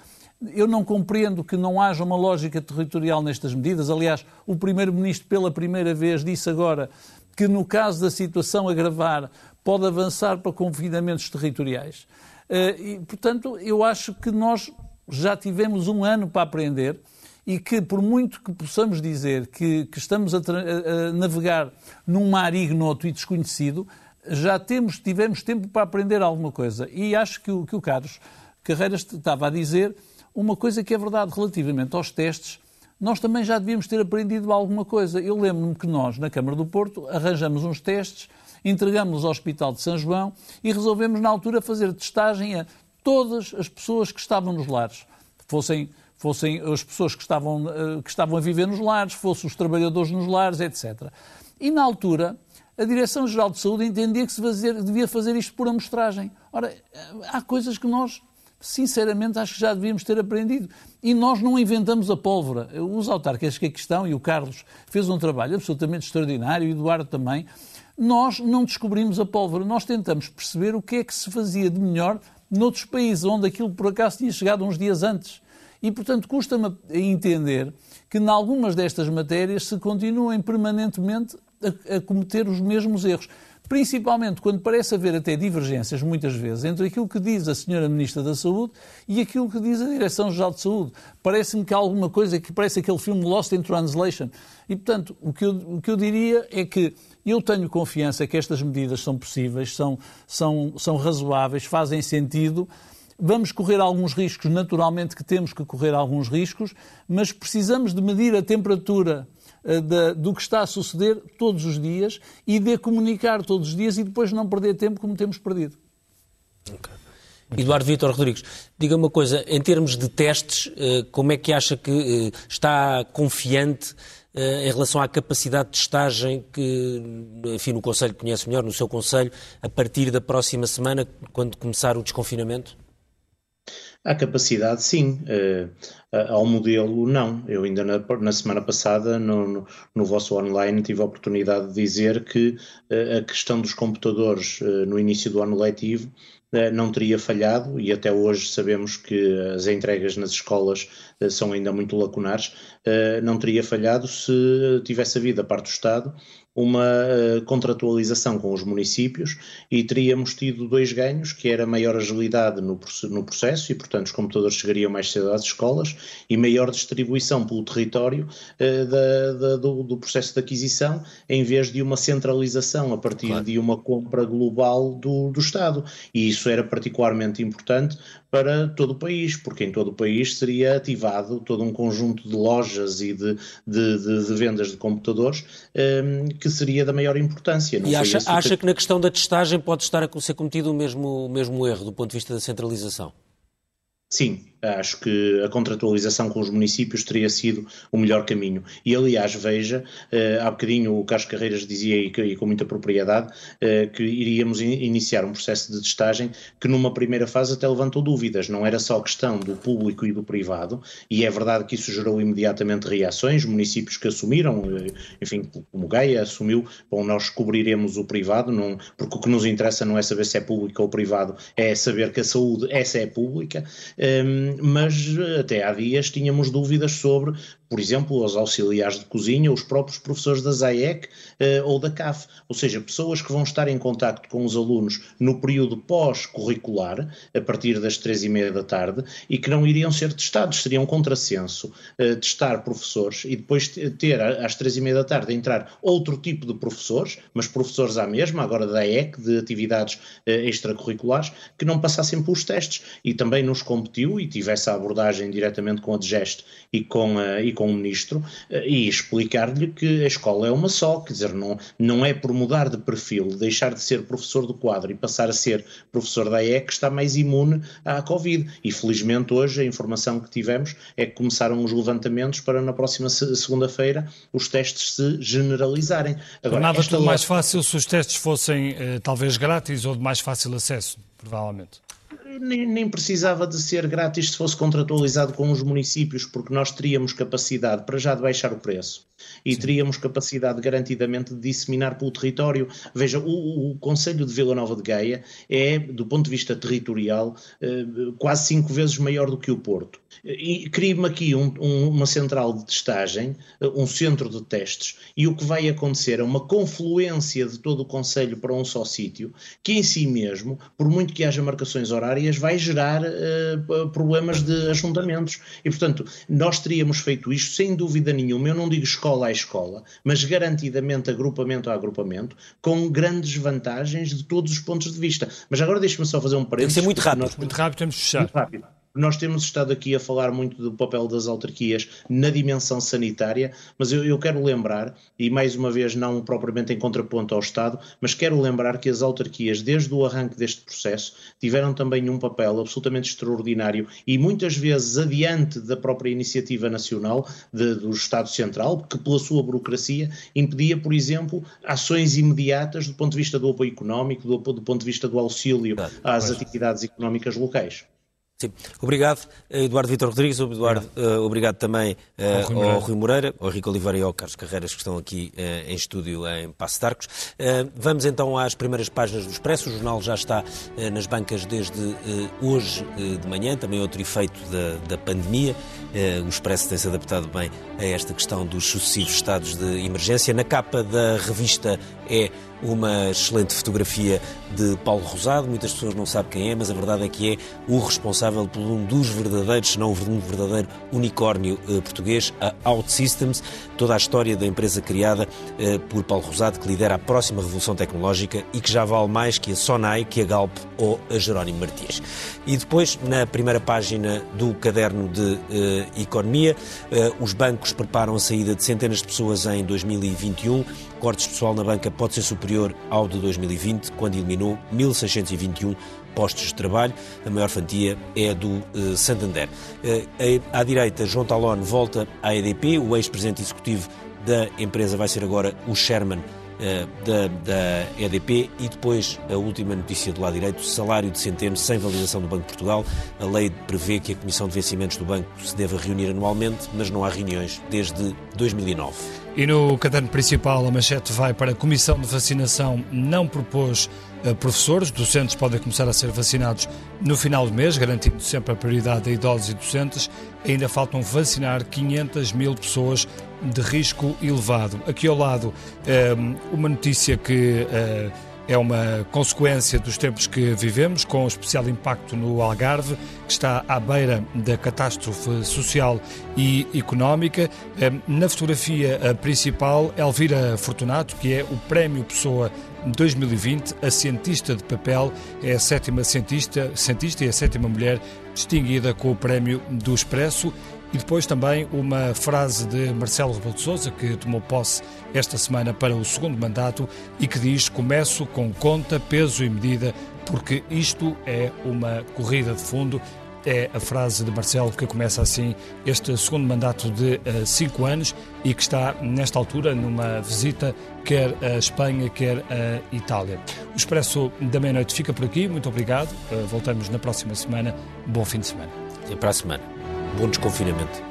eu não compreendo que não haja uma lógica territorial nestas medidas. Aliás, o Primeiro-Ministro, pela primeira vez, disse agora que, no caso da situação agravar, pode avançar para confinamentos territoriais. Eh, e, portanto, eu acho que nós já tivemos um ano para aprender e que, por muito que possamos dizer que, que estamos a, a, navegar num mar ignoto e desconhecido, já temos, tivemos tempo para aprender alguma coisa. E acho que o, que o Carlos Carreiras estava a dizer uma coisa que é verdade relativamente aos testes, nós também já devíamos ter aprendido alguma coisa. Eu lembro-me que nós, na Câmara do Porto, arranjamos uns testes, entregamos-los ao Hospital de São João e resolvemos, na altura, fazer testagem a todas as pessoas que estavam nos lares, fossem fossem as pessoas que estavam, uh, que estavam a viver nos lares, fossem os trabalhadores nos lares, etc. E na altura, a Direção-Geral de Saúde entendia que se fazer, devia fazer isto por amostragem. Ora, há coisas que nós, sinceramente, acho que já devíamos ter aprendido. E nós não inventamos a pólvora. Os autarcas que aqui estão, e o Carlos fez um trabalho absolutamente extraordinário, e o Eduardo também, nós não descobrimos a pólvora, nós tentamos perceber o que é que se fazia de melhor noutros países, onde aquilo por acaso tinha chegado uns dias antes. E, portanto, custa-me entender que, em algumas destas matérias, se continuem permanentemente a, a cometer os mesmos erros. Principalmente quando parece haver até divergências, muitas vezes, entre aquilo que diz a Senhora Ministra da Saúde e aquilo que diz a Direção-Geral de Saúde. Parece-me que há alguma coisa que parece aquele filme Lost in Translation. E, portanto, o que eu, o que eu diria é que eu tenho confiança que estas medidas são possíveis, são, são, são razoáveis, fazem sentido. Vamos correr alguns riscos, naturalmente que temos que correr alguns riscos, mas precisamos de medir a temperatura uh, do que está a suceder todos os dias e de comunicar todos os dias e depois não perder tempo como temos perdido. Okay. Eduardo Vitor Rodrigues, diga uma coisa, em termos de testes, uh, como é que acha que uh, está confiante em relação à capacidade de testagem que, enfim, no Conselho conhece melhor, no seu Conselho, a partir da próxima semana, quando começar o desconfinamento? Há capacidade, sim. Uh, ao modelo, não. Eu ainda na, na semana passada, no, no, no, vosso online, tive a oportunidade de dizer que uh, a questão dos computadores uh, no início do ano letivo não teria falhado e até hoje sabemos que as entregas nas escolas são ainda muito lacunares, não teria falhado se tivesse havido a parte do Estado uma uh, contratualização com os municípios e teríamos tido dois ganhos, que era maior agilidade no, no processo e, portanto, os computadores chegariam mais cedo às escolas e maior distribuição pelo território uh, da, da, do, do, processo de aquisição, em vez de uma centralização a partir claro. de uma compra global do, do Estado. E isso era particularmente importante para todo o país, porque em todo o país seria ativado todo um conjunto de lojas e de, de, de, de vendas de computadores um, que seria da maior importância. e acha, acha que... que na questão da testagem pode estar a ser cometido o mesmo, o mesmo erro do ponto de vista da centralização? Sim, acho que a contratualização com os municípios teria sido o melhor caminho. E, aliás, veja, uh, há bocadinho o Carlos Carreiras dizia, e, e com muita propriedade, uh, que iríamos in, iniciar um processo de testagem que, numa primeira fase, até levantou dúvidas. Não era só questão do público e do privado, e é verdade que isso gerou imediatamente reações. Municípios que assumiram, uh, enfim, como Gaia assumiu, bom, nós cobriremos o privado, não, porque o que nos interessa não é saber se é público ou privado, é saber que a saúde, essa é pública. Um, mas até há dias tínhamos dúvidas sobre por exemplo, os auxiliares de cozinha, os próprios professores da ZAEC uh, ou da CAF, ou seja, pessoas que vão estar em contacto com os alunos no período pós-curricular, a partir das três e meia da tarde, e que não iriam ser testados, seria um contrassenso uh, testar professores e depois ter às três e meia da tarde entrar outro tipo de professores, mas professores à mesma, agora da EC, de atividades uh, extracurriculares, que não passassem pelos testes. E também nos competiu e tivesse a abordagem diretamente com a DGEST e com a, e com o ministro eh, e explicar-lhe que a escola é uma só, quer dizer, não, não é por mudar de perfil, deixar de ser professor do quadro e passar a ser professor da EE que está mais imune à Covid. E felizmente hoje a informação que tivemos é que começaram os levantamentos para na próxima segunda-feira os testes se generalizarem. Agora, Nada tão mais fácil se os testes fossem eh, talvez grátis ou de mais fácil acesso, provavelmente nem, nem, precisava de ser grátis se fosse contratualizado com os municípios, porque nós teríamos capacidade para já de baixar o preço e Sim. teríamos capacidade garantidamente de disseminar pelo território. Veja, o, o Conselho de Vila Nova de Gaia é, do ponto de vista territorial, eh, quase cinco vezes maior do que o Porto. E cria-me aqui um, um, uma central de testagem, um centro de testes, e o que vai acontecer é uma confluência de todo o Conselho para um só sítio, que em si mesmo, por muito que haja marcações horárias, vai gerar uh, problemas de ajuntamentos. E, portanto, nós teríamos feito isto sem dúvida nenhuma, eu não digo escola a escola, mas garantidamente agrupamento a agrupamento, com grandes vantagens de todos os pontos de vista. Mas agora deixe-me só fazer um parênteses. Tem que ser muito rápido. Nós... Muito rápido, temos que fechar. Muito rápido nós temos estado aqui a falar muito do papel das autarquias na dimensão sanitária, mas eu, eu quero lembrar, e mais uma vez não propriamente em contraponto ao Estado, mas quero lembrar que as autarquias, desde o arranque deste processo, tiveram também um papel absolutamente extraordinário e muitas vezes adiante da própria iniciativa nacional de, do Estado Central, que pela sua burocracia impedia, por exemplo, ações imediatas do ponto de vista do apoio económico, do, do ponto de vista do auxílio às atividades económicas locais. Sim. Obrigado, Eduardo Vitor Rodrigues. Eduardo, uh, obrigado também uh, ao, Rui ao, Rui Moreira, ao Rico Oliveira e ao Carlos Carreiras, que estão aqui uh, em estúdio em Passo de Arcos. vamos então às primeiras páginas do Expresso. O jornal já está nas bancas desde hoje de manhã, também outro efeito da, da pandemia. o Expresso tem-se adaptado bem a esta questão dos sucessivos estados de emergência. Na capa da revista é uma excelente fotografia de Paulo Rosado. Muitas pessoas não sabem quem é, mas a verdade é que é o responsável por um dos verdadeiros, se não um verdadeiro unicórnio eh, português, a OutSystems. Toda a história da empresa criada eh, por Paulo Rosado, que lidera a próxima revolução tecnológica e que já vale mais que a Sonai, que a Galp ou a Jerónimo Martins. E depois, na primeira página do caderno de eh, Economia, eh, os bancos preparam a saída de centenas de pessoas em 2021 cortes pessoal na banca pode ser superior ao de 2020, quando eliminou 1.621 postos de trabalho. A maior fatia é do uh, Santander. Uh, à direita, João Talon volta à EDP. O ex-presidente executivo da empresa vai ser agora o Sherman da, da, EDP. E depois, a última notícia do lado direito, salário de centeno sem validação do Banco de Portugal. A lei prevê que a Comissão de Vencimentos do Banco se deva reunir anualmente, mas não há reuniões desde 2009. E no caderno principal, a manchete vai para a Comissão de Vacinação não propôs professores. Docentes podem começar a ser vacinados no final do mês, garantindo sempre a prioridade a idosos e docentes. Ainda faltam vacinar 500 mil pessoas de risco elevado. Aqui ao lado, uh, uma notícia que. Uh, é uma consequência dos tempos que vivemos, com especial impacto no Algarve, que está à beira da catástrofe social e económica. Ehm, na fotografia principal, Elvira Fortunato, que é o Prémio Pessoa 2020, a cientista de papel, é a sétima cientista, cientista e a sétima mulher distinguida com o Prémio do Expresso e depois também uma frase de Marcelo Rebelo de Sousa, que tomou posse esta semana para o segundo mandato e que diz: Começo com conta, peso e medida, porque isto é uma corrida de fundo. É a frase de Marcelo que começa assim este segundo mandato de uh, cinco anos e que está, nesta altura, numa visita quer a Espanha, quer a Itália. O Expresso da Meia-Noite fica por aqui. Muito obrigado. Uh, voltamos na próxima semana. Bom fim de semana. Até para a semana bom desconfinamento.